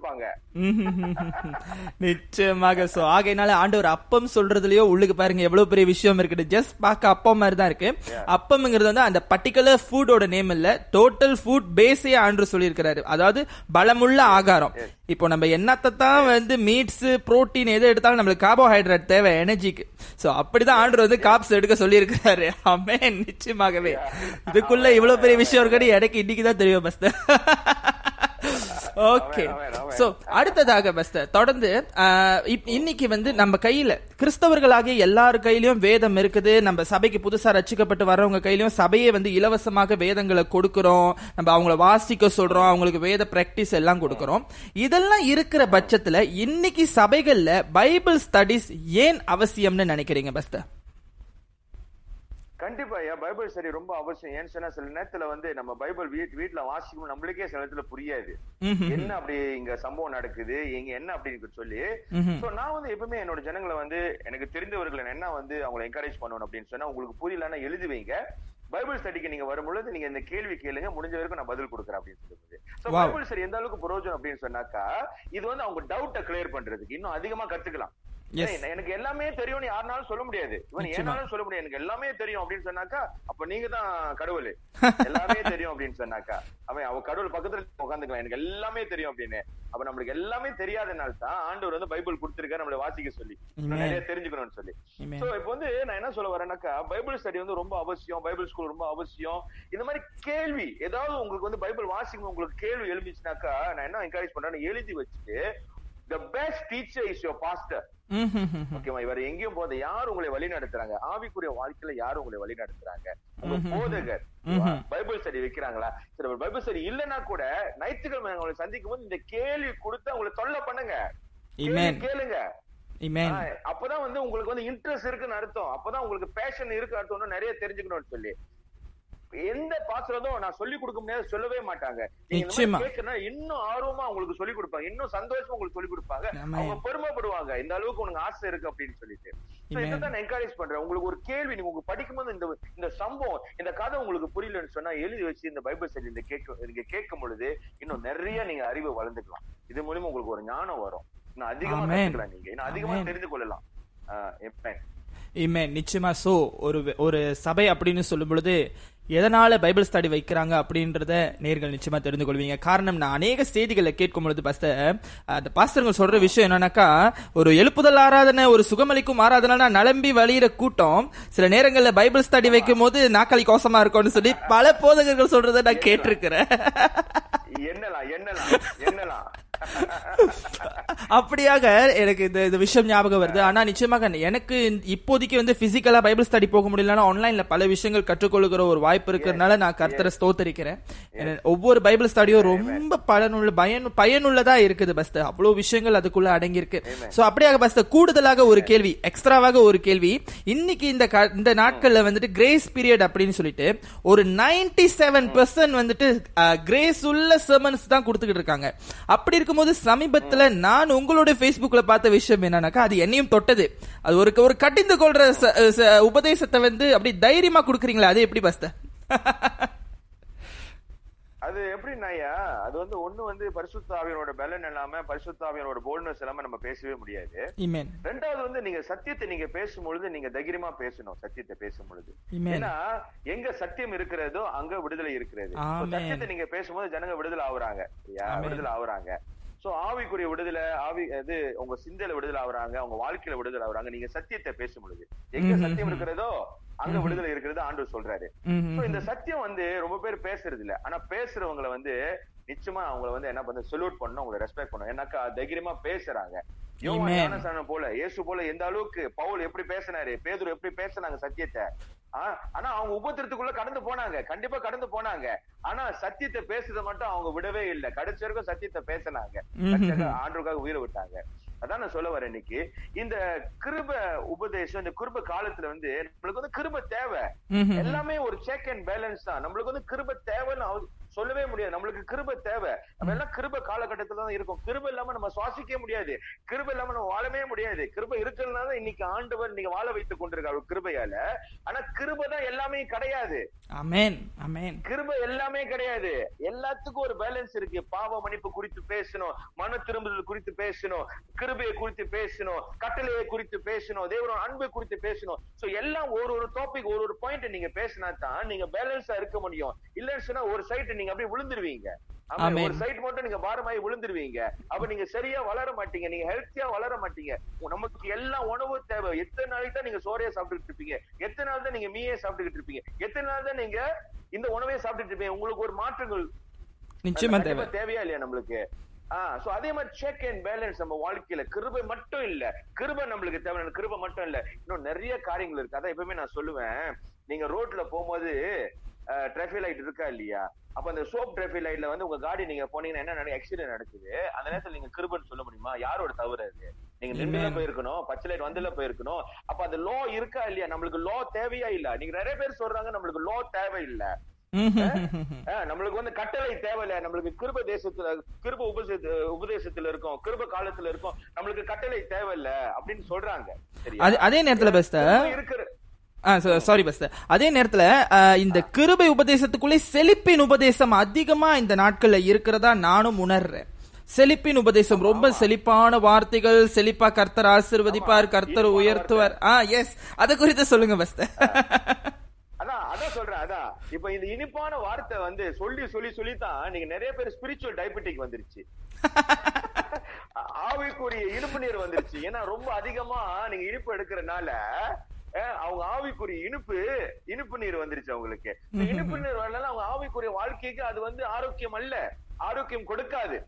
(laughs) நிச்சயமாக சோ ஆகையினால ஆண்டவர் அப்பம் சொல்றதுலயோ உள்ளுக்கு பாருங்க எவ்வளவு பெரிய விஷயம் இருக்குது. ஜஸ்ட் பார்க்க அப்பம் மாதிரி தான் இருக்கு. அப்பம்ங்கிறது வந்து அந்த பர்டிகுலர் ஃபுட்டோட நேம் இல்ல டோட்டல் ஃபுட் பேஸே ஆண்டு சொல்லியிருக்கிறாரு. அதாவது பலமுள்ள ஆகாரம். இப்போ நம்ம என்னத்தை தான் வந்து மீட்ஸ் புரோட்டீன் எது எடுத்தாலும் நம்மளுக்கு கார்போஹைட்ரேட் தேவை எனர்ஜிக்கு சோ அப்படிதான் ஆண்டர் வந்து காப்ஸ் எடுக்க சொல்லியிருக்கிறாரு. (laughs) அமே நிச்சயமாகவே. இதுக்குள்ள இவ்வளவு பெரிய விஷயம் இருக்கடி எனக்கு இன்னைக்கு தான் தெரியும் பஸ்தர் (laughs) ஓகே. சோ அடுத்ததாக பஸ்தர் தொடர்ந்து இப்- இன்னைக்கு வந்து நம்ம கையில கிறிஸ்தவர்களாகிய எல்லார் கையிலயும் வேதம் இருக்குது. நம்ம சபைக்கு புதுசா ரட்சிக்கப்பட்டு வர்றவங்க கையிலயும் சபையே வந்து இலவசமாக வேதங்களை கொடுக்கிறோம். நம்ம அவங்கள வாசிக்க சொல்றோம். அவங்களுக்கு வேத பிராக்டிஸ் எல்லாம் கொடுக்கிறோம். இதெல்லாம் இருக்கிற பட்சத்துல இன்னைக்கு சபைகள்ல பைபிள் ஸ்டடிஸ் ஏன் அவசியம்னு நினைக்கிறீங்க பஸ்தர் கண்டிப்பா ஐயா. பைபிள் சரி ரொம்ப அவசியம். ஏன்னு சொன்னா சில நேரத்துல வந்து நம்ம பைபிள் வீட் வீட்டுல வாசிக்கும் நம்மளுக்கே சில நேரத்துல புரியாது. என்ன அப்படி இங்க சம்பவம் நடக்குது? இங்க என்ன அப்படின்னு சொல்லி. சோ நான் வந்து எப்பவுமே என்னோட ஜனங்களை வந்து எனக்கு தெரிந்தவர்களை என்ன வந்து அவங்களை என்கரேஜ் பண்ணணும் அப்படின்னு சொன்னா உங்களுக்கு புரியலன்னா எழுதி வைங்க. பைபிள் ஸ்டடிக்கு நீங்க வரும்பொழுது நீங்க இந்த கேள்வி கேளுங்க. முடிஞ்ச வரைக்கும் நான் பதில் கொடுக்குறேன் அப்படின்னு சொல்லுது சோ. பைபிள் சரி எந்த அளவுக்கு பிரயோஜனம் அப்படின்னு சொன்னாக்கா இது வந்து அவங்க டவுட்டை கிளியர் பண்றதுக்கு இன்னும் அதிகமா கத்துக்கலாம். எனக்கு எல்லாமே தெரியும்னு யாருனாலும் சொல்ல முடியாது. இவன். என்னாலும் சொல்ல முடியாது. எனக்கு எல்லாமே தெரியும் அப்படின்னு சொன்னாக்கா அப்ப நீங்க தான் கடவுள். (laughs) எல்லாமே தெரியும் அப்படின்னு சொன்னாக்கா. அவன் அவ கடவுள் பக்கத்துல உட்காந்துக்கலாம் எனக்கு எல்லாமே தெரியும் அப்படின்னு. அப்ப நம்மளுக்கு எல்லாமே தெரியாதனால தான் ஆண்டவர் வந்து பைபிள் கொடுத்திருக்காரு நம்மள வாசிக்க சொல்லி. நிறைய தெரிஞ்சுக்கணும்னு சொல்லி. சோ இப்போ வந்து நான் என்ன சொல்ல வரேன்னாக்கா பைபிள் ஸ்டடி வந்து ரொம்ப அவசியம். பைபிள் ஸ்கூல் ரொம்ப அவசியம். இந்த மாதிரி கேள்வி ஏதாவது உங்களுக்கு வந்து பைபிள் வாசிக்கும் உங்களுக்கு கேள்வி எழுப்பிச்சுனாக்கா நான் என்ன என்கரேஜ் பண்றேன்னு எழுதி வச்சுட்டு the best teacher is your pastor ஓகேவா இவர் எங்கேயும் போத யார் உங்களை வழி நடத்துறாங்க? ஆவிக்குரிய வாழ்க்கையில யார் உங்களை வழி நடத்துறாங்க? உங்க ம்ஹும். போதகர். ம்ஹும். பைபிள் ஸ்டடி வைக்கிறாங்களா? சரி பைபிள் ஸ்டடி இல்லைன்னா கூட ஞாயிற்றுக்கிழமை உங்களை சந்திக்கும் போது இந்த கேள்வி கொடுத்து அவங்களை தொல்லை பண்ணுங்க. கேளுங்க. அப்பதான் வந்து உங்களுக்கு வந்து இன்ட்ரெஸ்ட் இருக்குன்னு அர்த்தம். அப்பதான் உங்களுக்கு பேஷன் இருக்கு அர்த்தம் நிறைய தெரிஞ்சுக்கணும்னு சொல்லி. எந்த பாசுறதும் நான் சொல்லி கொடுக்க முடியாது சொல்லவே மாட்டாங்க. நீங்க இன்னும் ஆர்வமா உங்களுக்கு சொல்லி கொடுப்பாங்க. இன்னும் சந்தோஷமா உங்களுக்கு சொல்லி கொடுப்பாங்க. அவங்க பெருமைப்படுவாங்க. இந்த அளவுக்கு உனக்கு ஆசை இருக்கு அப்படின்னு சொல்லிட்டு. நான் என்கரேஜ் பண்றேன். உங்களுக்கு ஒரு கேள்வி நீங்க உங்களுக்கு படிக்கும்போது இந்த இந்த சம்பவம் இந்த கதை உங்களுக்கு புரியலன்னு சொன்னா எழுதி வச்சு இந்த பைபிள் ஸ்டடி இந்த கேட்க நீங்க கேட்கும் பொழுது இன்னும் நிறைய நீங்க அறிவை வளர்ந்துக்கலாம். இது மூலியமா உங்களுக்கு ஒரு ஞானம் வரும். இன்னும் அதிகமா நீங்க. இன்னும் அதிகமா. தெரிந்து கொள்ளலாம். ஆஹ் எப்பேன்? இமே நிச்சயமா சோ ஒரு ஒரு சபை அப்படின்னு சொல்லும் பொழுது எதனால பைபிள் ஸ்டடி வைக்கிறாங்க அப்படின்றத நேர்கள் நிச்சயமா தெரிந்து கொள்வீங்க. காரணம் நான் அநேக செய்திகளை கேட்கும் பொழுது பஸ்த அந்த பாஸ்டருங்க சொல்ற விஷயம் என்னன்னாக்கா ஒரு எழுப்புதல் ஆராதனை ஒரு சுகமளிக்கும் ஆராதனை நலம்பி வழியிற கூட்டம். சில நேரங்கள்ல பைபிள் ஸ்டடி வைக்கும் போது நாக்களி கோசமா இருக்கும்னு சொல்லி பல போதகர்கள் சொல்றதை நான் கேட்டிருக்கிறேன். என்னலாம் என்னலாம் என்னலாம்? அப்படியாக எனக்கு இந்த இந்த விஷயம் ஞாபகம் வருது. ஆனா நிச்சயமாக எனக்கு இப்போதைக்கு வந்து பிசிக்கலா பைபிள் ஸ்டடி போக முடியலன்னா ஆன்லைன்ல பல விஷயங்கள் கற்றுக்கொள்கிற ஒரு வாய்ப்பு இருக்கிறதுனால நான் கர்த்தரை ஸ்தோத்தரிக்கிறேன். ஒவ்வொரு பைபிள் ஸ்டடியும் ரொம்ப பலனுள்ள பயன் பயனுள்ளதா இருக்குது பஸ்த அவ்வளவு விஷயங்கள் அதுக்குள்ள அடங்கி இருக்கு சோ அப்படியாக பஸ்த கூடுதலாக ஒரு கேள்வி எக்ஸ்ட்ராவாக ஒரு கேள்வி. இன்னைக்கு இந்த இந்த நாட்கள்ல வந்துட்டு கிரேஸ் பீரியட் அப்படின்னு சொல்லிட்டு ஒரு 97% செவன் வந்துட்டு கிரேஸ் உள்ள செர்மன்ஸ் தான் கொடுத்துக்கிட்டு இருக்காங்க. அப்படி இருக்கும்போது சமீபத்துல நான் உங்களோட Facebookல பார்த்த விஷயம் என்னன்னாக்கா அது என்னையும் தொட்டது. அது ஒரு ஒரு கட்டிந்து கொள்ற உபதேசத்தை வந்து அப்படி தைரியமா கொடுக்குறீங்களா அது எப்படி பஸ்த அது எப்படின்னாயா அது வந்து ஒண்ணு வந்து பரிசுத்தாவியனோட பலன் இல்லாம பரிசுத்தாவியனோட போல்ட்னஸ் இல்லாம நம்ம பேசவே முடியாது. ரெண்டாவது வந்து நீங்க சத்தியத்தை நீங்க பேசும்பொழுது நீங்க தைரியமா பேசணும் சத்தியத்தை பேசும் பொழுது Amen. ஏன்னா எங்க சத்தியம் இருக்கிறதோ அங்க விடுதலை இருக்கிறது. சத்தியத்தை நீங்க பேசும்போது ஜனங்க விடுதலை ஆகுறாங்க. விடுதலை ஆகுறாங்க சோ ஆவிக்குரிய விடுதலை ஆவி இது உங்க சிந்தையில விடுதலை ஆகுறாங்க உங்க வாழ்க்கையில விடுதலை ஆகுறாங்க நீங்க சத்தியத்தை பேசும் பொழுது. எங்க. சத்தியம் இருக்கிறதோ அங்க விடுதலை இருக்கிறது ஆண்டவர் சொல்றாரு. இந்த சத்தியம் வந்து ரொம்ப பேர் பேசுறது இல்ல. ஆனா பேசுறவங்களை வந்து நிச்சயமா அவங்கள வந்து என்ன பண்ண சொல்யூட் பண்ணணும் அவங்களை ரெஸ்பெக்ட் பண்ணணும். ஏன்னாக்கா தைரியமா பேசுறாங்க. போல இயேசு போல எந்த அளவுக்கு பவுல் எப்படி பேசினாரு பேதுரு எப்படி பேசினாங்க சத்தியத்தை ஆனா அவங்க உபத்திரத்துக்குள்ள கடந்து போனாங்க. கண்டிப்பா கடந்து போனாங்க. ஆனா சத்தியத்தை பேசுறத மட்டும் அவங்க விடவே இல்லை. கடைசி வரைக்கும் சத்தியத்தை பேசினாங்க. ம்ஹும். ஆண்டருக்காக உயிரை விட்டாங்க. அதான் நான் சொல்ல வரேன் இன்னைக்கு. இந்த கிருப உபதேசம் இந்த கிருப காலத்துல வந்து நம்மளுக்கு வந்து கிருப தேவை. எல்லாமே ஒரு செக் அண்ட் பேலன்ஸ் தான். நம்மளுக்கு வந்து கிருப தேவைன்னு சொல்லவே முடியாது. நம்மளுக்கு கிருப தேவை. நம்ம எல்லாம் கிருப காலகட்டத்துல தான் இருக்கும். கிருப இல்லாம நம்ம சுவாசிக்க முடியாது. கிருப இல்லாம நம்ம வாழவே முடியாது. கிருப இருக்கிறதுனால தான் இன்னைக்கு ஆண்டவர் நீங்க வாழ வைத்துக் கொண்டிருக்காரு கிருபையால. ஆனா கிருப தான் எல்லாமே கிடையாது. கிருப எல்லாமே கிடையாது. எல்லாத்துக்கும் ஒரு பேலன்ஸ் இருக்கு. பாவ மன்னிப்பு குறித்து பேசணும். மன திரும்புதல் குறித்து பேசணும். கிருபையை குறித்து பேசணும். கட்டளையை குறித்து பேசணும். தேவரோட அன்பை குறித்து பேசணும். சோ எல்லாம் ஒரு ஒரு டாபிக் ஒரு ஒரு பாயிண்ட் நீங்க பேசினா தான் நீங்க பேலன்ஸா இருக்க முடியும். இல்லன்னு சொன்னா ஒரு சைட் நீங்க அப்படியே விழுந்துருவீங்க. ஒரு சைட் மட்டும் நீங்க பாரமாயி விழுந்துருவீங்க. அப்ப நீங்க சரியா வளர மாட்டீங்க. நீங்க ஹெல்த்தியா வளர மாட்டீங்க. நமக்கு எல்லா உணவு தேவை. எத்தனை நாளைக்கு தான் நீங்க சோறையா சாப்பிட்டுட்டு இருப்பீங்க? எத்தனை நாள் தான் நீங்க மீயே சாப்பிட்டுக்கிட்டு இருப்பீங்க? எத்தனை நாள் தான் நீங்க இந்த உணவே சாப்பிட்டுட்டு இருப்பீங்க? உங்களுக்கு ஒரு மாற்றங்கள் நிச்சயமா தேவை. தேவையா இல்லையா நம்மளுக்கு? ஆஹ் சோ அதே மாதிரி செக் அண்ட் பேலன்ஸ் நம்ம வாழ்க்கையில. கிருபை மட்டும் இல்ல. கிருபை நம்மளுக்கு தேவை. கிருபை மட்டும் இல்ல. இன்னும் நிறைய காரியங்கள் இருக்கு. அதான் எப்பவுமே நான் சொல்லுவேன். நீங்க ரோட்ல போகும்போது டிராபிக் லைட் இருக்கா இல்லையா? அப்ப அந்த சோப் டிராபிக் லைட்ல வந்து உங்க காடி நீங்க போனீங்கன்னா என்ன நடக்கும் ஆக்சிடென்ட் நடக்குது. அந்த நேரத்துல நீங்க கிருபன்னு சொல்ல முடியுமா? யாரோட தவறு அது? நீங்க நின்றுல. போயிருக்கணும் பச்சை லைட் வந்துல போயிருக்கணும். அப்ப அந்த லோ இருக்கா இல்லையா? நம்மளுக்கு லோ தேவையா இல்ல? நீங்க நிறைய பேர் சொல்றாங்க நம்மளுக்கு லோ தேவை இல்ல ஆஹ் நம்மளுக்கு வந்து கட்டளை தேவையில்ல. நம்மளுக்கு கிருப தேசத்துல கிருப உபதேச உபதேசத்துல இருக்கும் கிருப காலத்துல இருக்கும். நம்மளுக்கு கட்டளை தேவையில்ல அப்படின்னு சொல்றாங்க? அது- நேரத்துல இருக்கிற சாரி பஸ் அதே நேரத்துல இந்த கிருபை உபதேசத்துக்குள்ளே செழிப்பின் உபதேசம் அதிகமா இந்த நாட்கள்ல இருக்கிறதா நானும் உணர்றேன். செழிப்பின் உபதேசம் ரொம்ப செழிப்பான வார்த்தைகள் செழிப்பா கர்த்தர் ஆசிர்வதிப்பார் கர்த்தர் உயர்த்துவார். ஆ எஸ் அத குறித்து சொல்லுங்க பஸ்த அதான் அதான் சொல்றேன் அதான். இப்ப இந்த இனிப்பான வார்த்தை வந்து சொல்லி சொல்லி சொல்லி தான் நீங்க நிறைய பேர் ஸ்பிரிச்சுவல் டயபெட்டிக் வந்துருச்சு. (laughs) ஆவிக்குரிய இனிப்பு நீர் வந்துருச்சு. ஏன்னா ரொம்ப அதிகமா நீங்க இனிப்பு எடுக்கிறனால அவங்க ஆவிக்குரிய இனிப்பு இனிப்பு நீர் வந்துருச்சு அவங்களுக்கு. இனிப்பு நீர் வரனால அவங்க ஆவிக்குரிய வாழ்க்கைக்கு அது வந்து ஆரோக்கியம் அல்ல. ஆரோக்கியம் கொடுக்காது.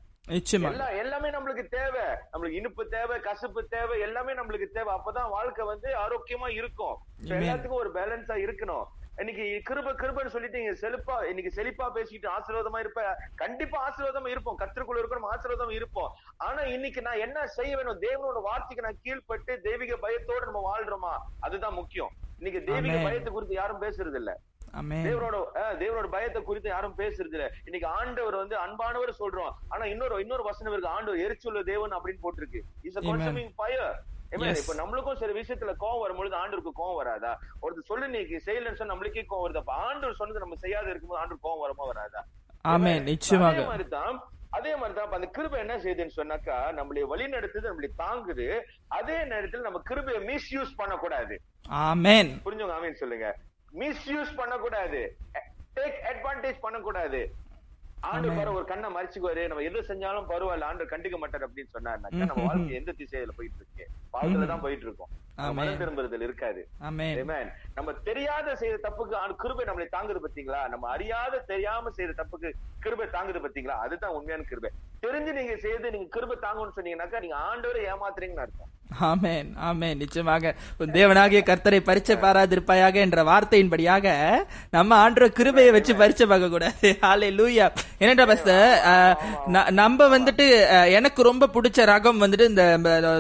எல்லாம் நம்மளுக்கு தேவை. நம்மளுக்கு இனிப்பு தேவை கசப்பு தேவை எல்லாமே நம்மளுக்கு தேவை. அப்பதான் வாழ்க்கை வந்து ஆரோக்கியமா இருக்கும். எல்லாத்துக்கும் ஒரு பேலன்ஸா இருக்கணும். இன்னைக்கு கிருப கிருபன்னு சொல்லிட்டு நீங்க செழிப்பா இன்னைக்கு செழிப்பா பேசிட்டு ஆசீர்வாதமா இருப்ப கண்டிப்பா ஆசீர்வாதமா இருப்போம். கத்திற்குள்ள இருக்கணும் ஆசீர்வாதம் இருப்போம். ஆனா இன்னைக்கு நான் என்ன செய்ய வேணும்? தேவனோட வார்த்தைக்கு நான் கீழ்ப்பட்டு தெய்வீக பயத்தோட நம்ம வாழ்றோமா? அதுதான் முக்கியம். இன்னைக்கு தெய்வீக. பயத்தை குறித்து யாரும் பேசுறது இல்ல தேவனோட அஹ், தேவனோட பயத்தை குறித்து யாரும் பேசுறது இல்ல இன்னைக்கு ஆண்டவர் வந்து அன்பானவர் சொல்றோம். ஆனா இன்னொரு இன்னொரு வசனம் இருக்கு. ஆண்டவர் எரிச்சுள்ள தேவன் அப்படின்னு போட்டிருக்கு. Is Amen. Consuming fire. இப்ப நம்மளுக்கும் சில விஷயத்துல கோவம் வரும்பொழுது ஆண்டவருக்கு கோவம் வராதா? ஒருத்தர் சொல்லு நீ செய்யலன்னு சொன்னா நம்மளுக்கே கோவம் வருது. அப்ப ஆண்டவர் சொன்னது நம்ம செய்யாத இருக்கும்போது ஆண்டவர் கோவம் வருமா வராதா? ஆமென் நிச்சயமாக. அதே மாதிரிதான் அதே மாதிரிதான் அப்ப அந்த கிருபை என்ன செய்யுதுன்னு சொன்னாக்கா நம்மளை வழி நடத்துது நம்மளை தாங்குது. அதே நேரத்துல நம்ம கிருபையை மிஸ்யூஸ் பண்ணக்கூடாது. ஆமென். புரிஞ்சவங்க ஆமீன் சொல்லுங்க. மிஸ்யூஸ் பண்ணக்கூடாது. டேக் அட்வான்டேஜ் பண்ணக்கூடாது. ஆண்டு பாரு ஒரு கண்ணை மறைச்சுக்குவாரு. நம்ம எது செஞ்சாலும் பரவாயில்ல ஆண்டு கண்டுக்க மாட்டார் அப்படின்னு சொன்னாருனாக்கா நம்ம வாழ்க்கை எந்த திசையில போயிட்டு இருக்கு? பாவத்துல தான் போயிட்டு இருக்கோம். மனம் திரும்புறதுல இருக்காது. நம்ம தெரியாத செய்த தப்புக்கு கிருபை நம்மளை தாங்குது பாத்தீங்களா நம்ம அறியாத தெரியாம செய்த தப்புக்கு கிருபை தாங்குது பாத்தீங்களா அதுதான் உண்மையான கிருபை. தெரிஞ்சு நீங்க செய்து நீங்க கிருபை தாங்கணும்னு சொன்னீங்கன்னாக்கா நீங்க ஆண்டவரை ஏமாத்துறீங்கன்னு அர்த்தம். ஆமென். ஆமென். நிச்சயமாக தேவனாகிய கர்த்தரை பரிச்சை பாராதிருப்பாயாக என்ற வார்த்தையின்படியாக நம்ம ஆண்டோர கிருபையை வச்சு பரிச்சை பார்க்க கூடாது ஹாலே (laughs) லூயா என்னடா பஸ் நம்ம வந்துட்டு எனக்கு ரொம்ப பிடிச்ச ரகம் வந்துட்டு இந்த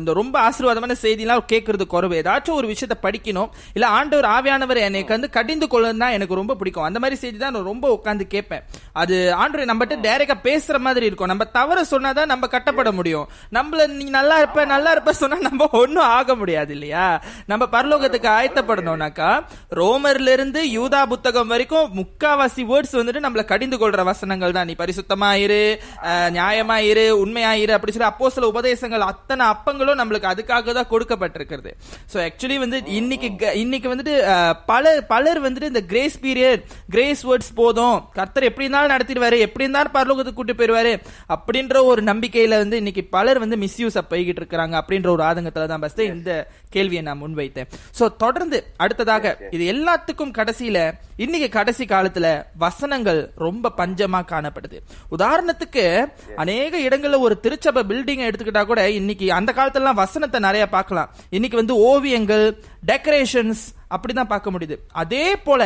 இந்த ரொம்ப ஆசீர்வாதமான செய்திலாம் கேட்கறது குறைவு ஏதாச்சும் ஒரு விஷயத்த படிக்கணும் இல்ல ஆண்டவர் ஆவியானவர் எனக்கு வந்து கடிந்து கொள்ளணும் எனக்கு ரொம்ப பிடிக்கும். அந்த மாதிரி செய்தி தான் நான் ரொம்ப உட்காந்து கேட்பேன். அது ஆண்டவர் நம்மகிட்ட டைரக்டா பேசுற மாதிரி இருக்கும். நம்ம தவற சொன்னாதான் நம்ம கட்டப்பட முடியும். நம்மள நீ நல்லா இருப்ப நல்லா இருப்ப சொன்னா நம்ம ஒன்னும் ஆக முடியாது இல்லையா? நம்ம பரலோகத்துக்கு ஆயத்தப்படணும்னாக்கா ரோமர்ல இருந்து யூதா புத்தகம் வரைக்கும் முக்காவாசி வேர்ட்ஸ் வந்துட்டு நம்மள கடிந்து கொள்ற வசனங்கள் தான். நீ பரிசுத்தமாயிரு நியாயமாயிரு உண்மையாயிரு அப்படி சொல்லி அப்போ சில உபதேசங்கள் அத்தனை அப்பங்களும் நம்மளுக்கு அதுக்காக தான் கொடுக்கப்பட்டிருக்கிறது. சோ ஆக்சுவலி வந்து இன்னைக்கு இன்னைக்கு வந்துட்டு பலர் பலர் வந்துட்டு இந்த கிரேஸ் பீரியட் கிரேஸ் வேர்ட்ஸ் போதும். கர்த்தர் எப்படி இருந்தாலும் நடத்திடுவாரு எப்படி இருந்தாலும் பரலோகத்துக்கு கூட்டு போயிருவாரு அப்படின்ற ஒரு நம்பிக்கையில வந்து இன்னைக்கு பலர் வந்து மிஸ்யூஸ் போய்கிட்டு இருக்காங்க அப்படின்ற ஒரு ஆதங்கத்துல தான் பஸ் இந்த கேள்வியை நான் முன்வைத்தேன். சோ தொடர்ந்து அடுத்ததாக இது எல்லாத்துக்கும் கடைசியில இன்னைக்கு கடைசி காலத்துல வசனங்கள் ரொம்ப பஞ்சமா காணப்படுது. உதாரணத்துக்கு அநேக இடங்கள்ல ஒரு திருச்சபை பில்டிங் எடுத்துக்கிட்டா கூட இன்னைக்கு அந்த காலத்துல வசனத்தை நிறைய பார்க்கலாம். இன்னைக்கு வந்து ஓவியங்கள் டெக்கரேஷன்ஸ் அப்படிதான் பார்க்க முடியுது. அதே போல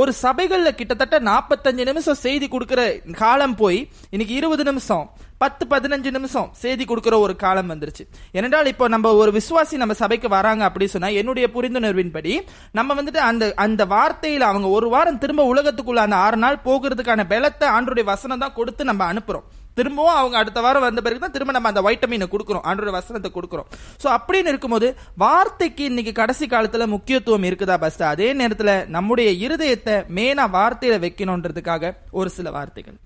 ஒரு சபைகள்ல கிட்டத்தட்ட 45 நிமிஷம் செய்தி கொடுக்கிற காலம் போய் இன்னைக்கு இருபது நிமிஷம் பத்து பதினஞ்சு நிமிஷம் செய்தி கொடுக்கிற ஒரு காலம் வந்துருச்சு. ஏனென்றால் இப்போ நம்ம ஒரு விசுவாசி நம்ம சபைக்கு வராங்க அப்படின்னு சொன்னா என்னுடைய புரிந்துணர்வின்படி நம்ம வந்துட்டு அந்த அந்த வார்த்தையில அவங்க ஒரு வாரம் திரும்ப உலகத்துக்குள்ள அந்த ஆறு நாள் போகிறதுக்கான பலத்தை ஆண்டுடைய வசனம் தான் கொடுத்து நம்ம அனுப்புறோம். திரும்பவும் அவங்க அடுத்த வாரம் வந்த பிறகு தான் திரும்ப நம்ம அந்த வைட்டமினை கொடுக்குறோம் ஆண்டோட வசனத்தை கொடுக்குறோம். ஸோ அப்படின்னு இருக்கும்போது வார்த்தைக்கு இன்னைக்கு கடைசி காலத்தில் முக்கியத்துவம் இருக்குதா பஸ் அதே நேரத்தில் நம்முடைய இருதயத்தை மேனா வார்த்தையில வைக்கணுன்றதுக்காக ஒரு சில வார்த்தைகள்.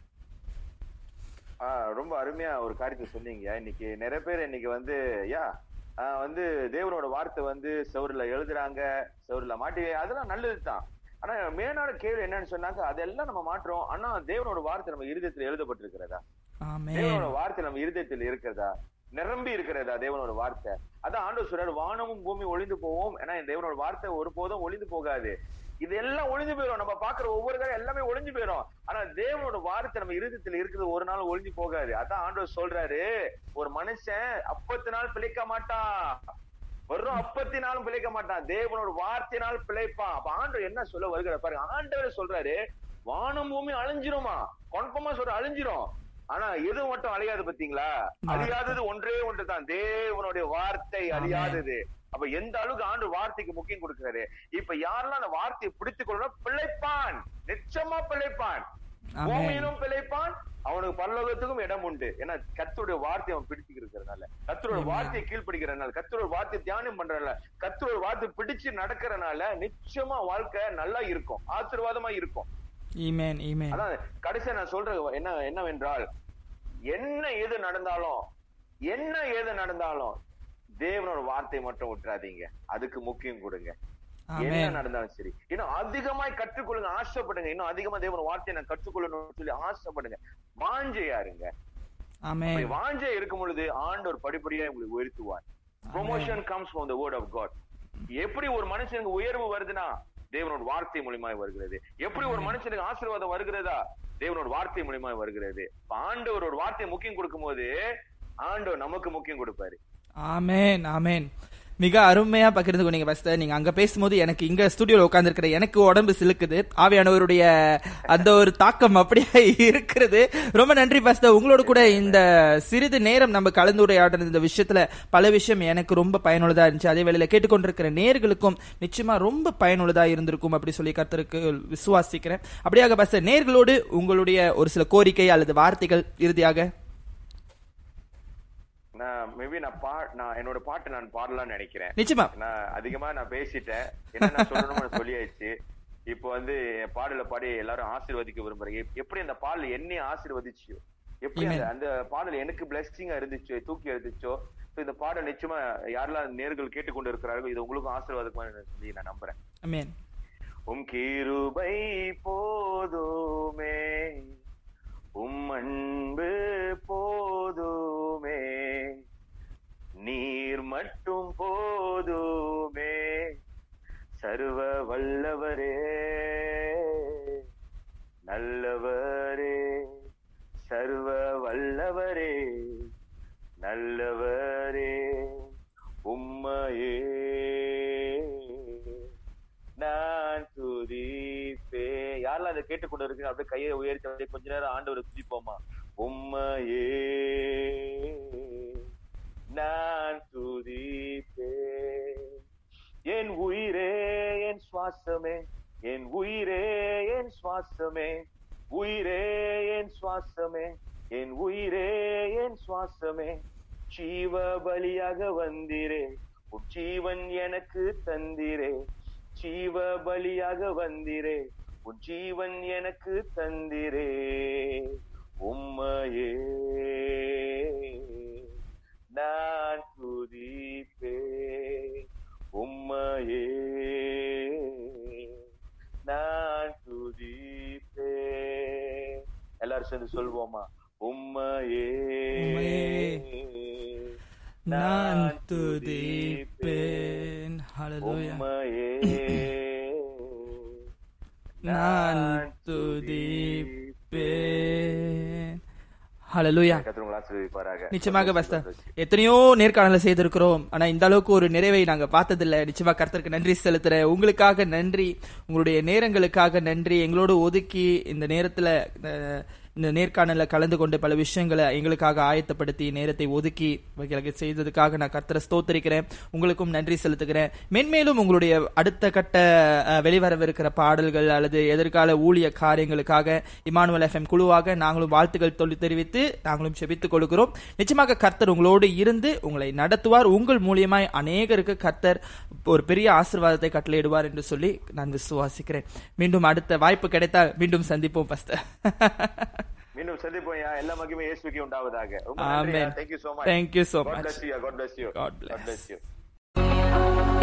ரொம்ப அருமையா ஒரு காரியத்தை சொன்னீங்க. இன்னைக்கு நிறைய பேர் இன்னைக்கு வந்து யா வந்து தேவனோட வார்த்தை வந்து சவுரில் எழுதுறாங்க சவுரில் மாட்டி அதெல்லாம் நல்லது தான். ஆனா மேனான கேள்வி என்னன்னு சொன்னாக்க அதெல்லாம் நம்ம மாற்றோம் ஆனா தேவனோட வார்த்தை நம்ம இருதயத்துல எழுதப்பட்டிருக்கிறதா? தேவனோட வார்த்தை நம்ம இருதயத்தில் இருக்கிறதா? நிரம்பி இருக்கிறதா தேவனோட வார்த்தை? அதான் ஆண்டவர் சொல்றாரு வானமும் பூமி ஒளிந்து போவோம். ஏன்னா தேவனோட வார்த்தை ஒருபோதும் ஒளிந்து போகாது. இது எல்லாம் ஒளிஞ்சு போயிடும் நம்ம பாக்குற ஒவ்வொரு காரியம் எல்லாமே ஒளிஞ்சு போயிடும் ஆனா தேவனோட வார்த்தை நம்ம இருதயத்துல இருக்கிறது ஒரு நாள் ஒளிஞ்சு போகாது. அதான் ஆண்டவர் சொல்றாரு ஒரு மனுஷன் அப்பத்து நாள் பிழைக்க மாட்டான். வெறும் அப்பத்தி நாளும் பிழைக்க மாட்டான். தேவனோட வார்த்தையினால் பிழைப்பான். அப்ப ஆண்டவர் என்ன சொல்ல வருகிற பாருங்க. ஆண்டவர் சொல்றாரு வானம் பூமி அழிஞ்சிருமா? கன்ஃபார்மா சொல்ற அழிஞ்சிரும். ஆனா எது மட்டும் அழியாது பாத்தீங்களா? அழியாதது ஒன்றே ஒன்றுதான். தேவனுடைய வார்த்தை அழியாதது. அப்ப எந்த அளவுக்கு ஆண்டு வார்த்தைக்கு முக்கியம் கொடுக்கிறாரு? இப்ப யாரெல்லாம் அந்த வார்த்தையை பிடித்துக் கொள்ளணும் பிழைப்பான். நிச்சயமா பிழைப்பான். பூமியிலும் பிழைப்பான். அவனுக்கு பரலோகத்துக்கும் இடம் உண்டு. ஏன்னா கத்தருடைய வார்த்தை அவன் பிடிச்சு இருக்கிறதுனால கத்தருடைய வார்த்தையை கீழ்பிடிக்கிறதுனால கத்தருடைய வார்த்தை தியானம் பண்றதுனால கத்தருடைய வார்த்தை பிடிச்சு நடக்கிறதுனால நிச்சயமா வாழ்க்கை நல்லா இருக்கும். ஆசீர்வாதமா இருக்கும். ஈமேன் ஈமேன் அதான் கடைசியா நான் சொல்றது என்ன என்னவென்றால் என்ன எது நடந்தாலும் என்ன ஏது நடந்தாலும் தேவனோட வார்த்தை மட்டும் விட்டுறாதீங்க. அதுக்கு முக்கியம் கொடுங்க. என்ன. நடந்தாலும் சரி. இன்னும் அதிகமாய் கற்றுக்கொள்ளுங்க ஆசைப்படுங்க. இன்னும் அதிகமா தேவன் வார்த்தையை நான் கற்றுக்கொள்ளணும்னு சொல்லி ஆசைப்படுங்க. வாஞ்சையா இருங்க ஆமென் அப்படி வாஞ்சை இருக்கும் பொழுது ஆண்டவர் படிப்படியா உங்களுக்கு உயர்த்துவார். Promotion comes from the word of god. எப்படி ஒரு மனுஷனுக்கு உயர்வு வருதுன்னா தேவனோட வார்த்தை மூலியமாய் வருகிறது. எப்படி ஒரு மனுஷனுக்கு ஆசீர்வாதம் வருகிறதா? தேவனோட வார்த்தை மூலியமாய் வருகிறது. இப்ப ஆண்டவர் ஒரு வார்த்தை முக்கியம் கொடுக்கும்போது ஆண்டவர் நமக்கு முக்கியம் கொடுப்பாரு. ஆமென் ஆமென். மிக அருமையா பகிர்ந்து கொண்டீங்க பஸ்டர் நீங்க அங்க பேசும்போது எனக்கு இங்க ஸ்டுடியோல உட்கார்ந்திருக்கிற எனக்கு உடம்பு சிலுக்குது. ஆவியானவருடைய அந்த ஒரு தாக்கம் அப்படியே இருக்கிறது. ரொம்ப நன்றி பஸ்தர் உங்களோட கூட இந்த சிறிது நேரம் நம்ம கலந்துரையாடின இந்த விஷயத்துல பல விஷயம் எனக்கு ரொம்ப பயனுள்ளதா இருந்துச்சு. அதே வேளையில கேட்டுக்கொண்டிருக்கிற நேர்களுக்கும் நிச்சயமா ரொம்ப பயனுள்ளதா இருந்திருக்கும் அப்படி சொல்லி கர்த்தருக்கு விசுவாசிக்கிறேன். அப்படியாக பஸ்டர் நேர்களோடு உங்களுடைய ஒரு சில கோரிக்கை அல்லது வார்த்தைகள் இறுதியாக நான் மேபி நான் பா நான் என்னோட பாட்டு நான் பாடலாம்னு நினைக்கிறேன். நிச்சயமா. நான் அதிகமா நான் பேசிட்டேன். என்ன நான் சொல்லணும்னு சொல்லியாச்சு. இப்போ வந்து பாடல பாடி எல்லாரும் ஆசீர்வதிக்க விரும்புறேன் எப்- எப்படி அந்த பாடல் என்னையும் ஆசீர்வதிச்சோ எப்படி அந்த பாடல் எனக்கு பிளெஸிங்கா இருந்துச்சோ தூக்கி So இந்த பாடல் நிச்சயமா யாரெல்லாம் நேர்கள் கேட்டுக்கொண்டு இருக்கிறார்களோ இது உங்களுக்கும் ஆசீர்வாதமா சொல்லி நான் நம்புறேன். உம் கிருபை போதுமே. உம்மன்பு போதுமே. நீர் மட்டும் போதுமே. சர்வ வல்லவரே நல்லவரே. சர்வ வல்லவரே நல்லவர். கேட்டுக்கொண்டு இருக்கீங்க அப்படியே கையை உயர்த்தி அப்படியே கொஞ்ச நேரம் ஆண்டவரை துதிப்போமா? உம்மையே நான் துதிப்பே என் உயிரே என் சுவாசமே என் உயிரே என் சுவாசமே உயிரே என் சுவாசமே என் உயிரே என் சுவாசமே ஜீவ பலியாக வந்திரே உன் ஜீவன் எனக்கு தந்திரே ஜீவ பலியாக வந்திரே உன் ஜீவன் எனக்கு தந்திரே உம்மையே. நான் துதிப்பே உம்மையே. நான் துதிப்பே எல்லாரும் சேர்ந்து சொல்வோமா? உம்மையே. நான் துதிப்பேன். உம்மையே. நான் துதிப்பேன். ஹலலூயா நிச்சயமாக பஸ்தா எத்தனையோ நேர்காணல செய்திருக்கிறோம். ஆனா இந்த அளவுக்கு ஒரு நிறைவை நாங்க பார்த்ததில்ல. நிச்சயமா கர்த்தருக்கு நன்றி செலுத்துறேன். உங்களுக்காக நன்றி. உங்களுடைய நேரங்களுக்காக நன்றி. எங்களோடு ஒதுக்கி இந்த நேரத்துல இந்த நேர்காணல கலந்து கொண்டு பல விஷயங்களை எங்களுக்காக ஆயத்தப்படுத்தி நேரத்தை ஒதுக்கி எங்களுக்கு செய்ததுக்காக நான் கர்த்தரை ஸ்தோத்தரிக்கிறேன். உங்களுக்கும் நன்றி செலுத்துகிறேன். மென்மேலும் உங்களுடைய அடுத்த கட்ட வெளிவரவிருக்கிற பாடல்கள் அல்லது எதிர்கால ஊழிய காரியங்களுக்காக இமானுவல் எஃப்எம் குழுவாக நாங்களும் வாழ்த்துக்கள் தொழில் தெரிவித்து நாங்களும் செபித்துக் கொள்கிறோம். நிச்சயமாக கர்த்தர் உங்களோடு இருந்து உங்களை நடத்துவார். உங்கள் மூலியமாய் அநேகருக்கு கர்த்தர் ஒரு பெரிய ஆசீர்வாதத்தை கட்டளையிடுவார் என்று சொல்லி நான் விசுவாசிக்கிறேன். மீண்டும் அடுத்த வாய்ப்பு கிடைத்தால் மீண்டும் சந்திப்போம் பஸ்தர் (laughs) மீண்டும் சந்திப்போம் யா. எல்லா மகிமை இயேசுவுக்கே உண்டாவதாக ரொம்ப Amen. நன்றி thank you so much Thank you so God much. bless you God bless you God bless. bless you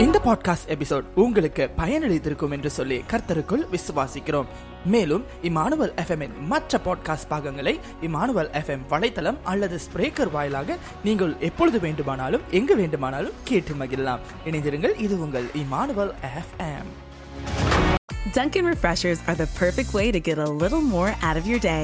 இந்த பாட்காஸ்ட் எபிசோட் உங்களுக்கு பயனளித்திருக்கும் என்று சொல்லி கர்த்தருக்குள் விசுவாசிக்கிறோம் மேலும் இமானுவல் எஃப்எம் மற்ற பாட்காஸ்ட் பாகங்களை இமானுவல் எஃப்எம் வலைத்தளம் அல்லது ஸ்பிரேக்கர் வாயிலாக நீங்கள் எப்பொழுது வேண்டுமானாலும் எங்கு வேண்டுமானாலும் கேட்டு மகிழலாம் இணைந்திருங்கள் இது உங்கள் Emmanuel FM Dunkin' Refreshers are the perfect way to get a little more out of your day.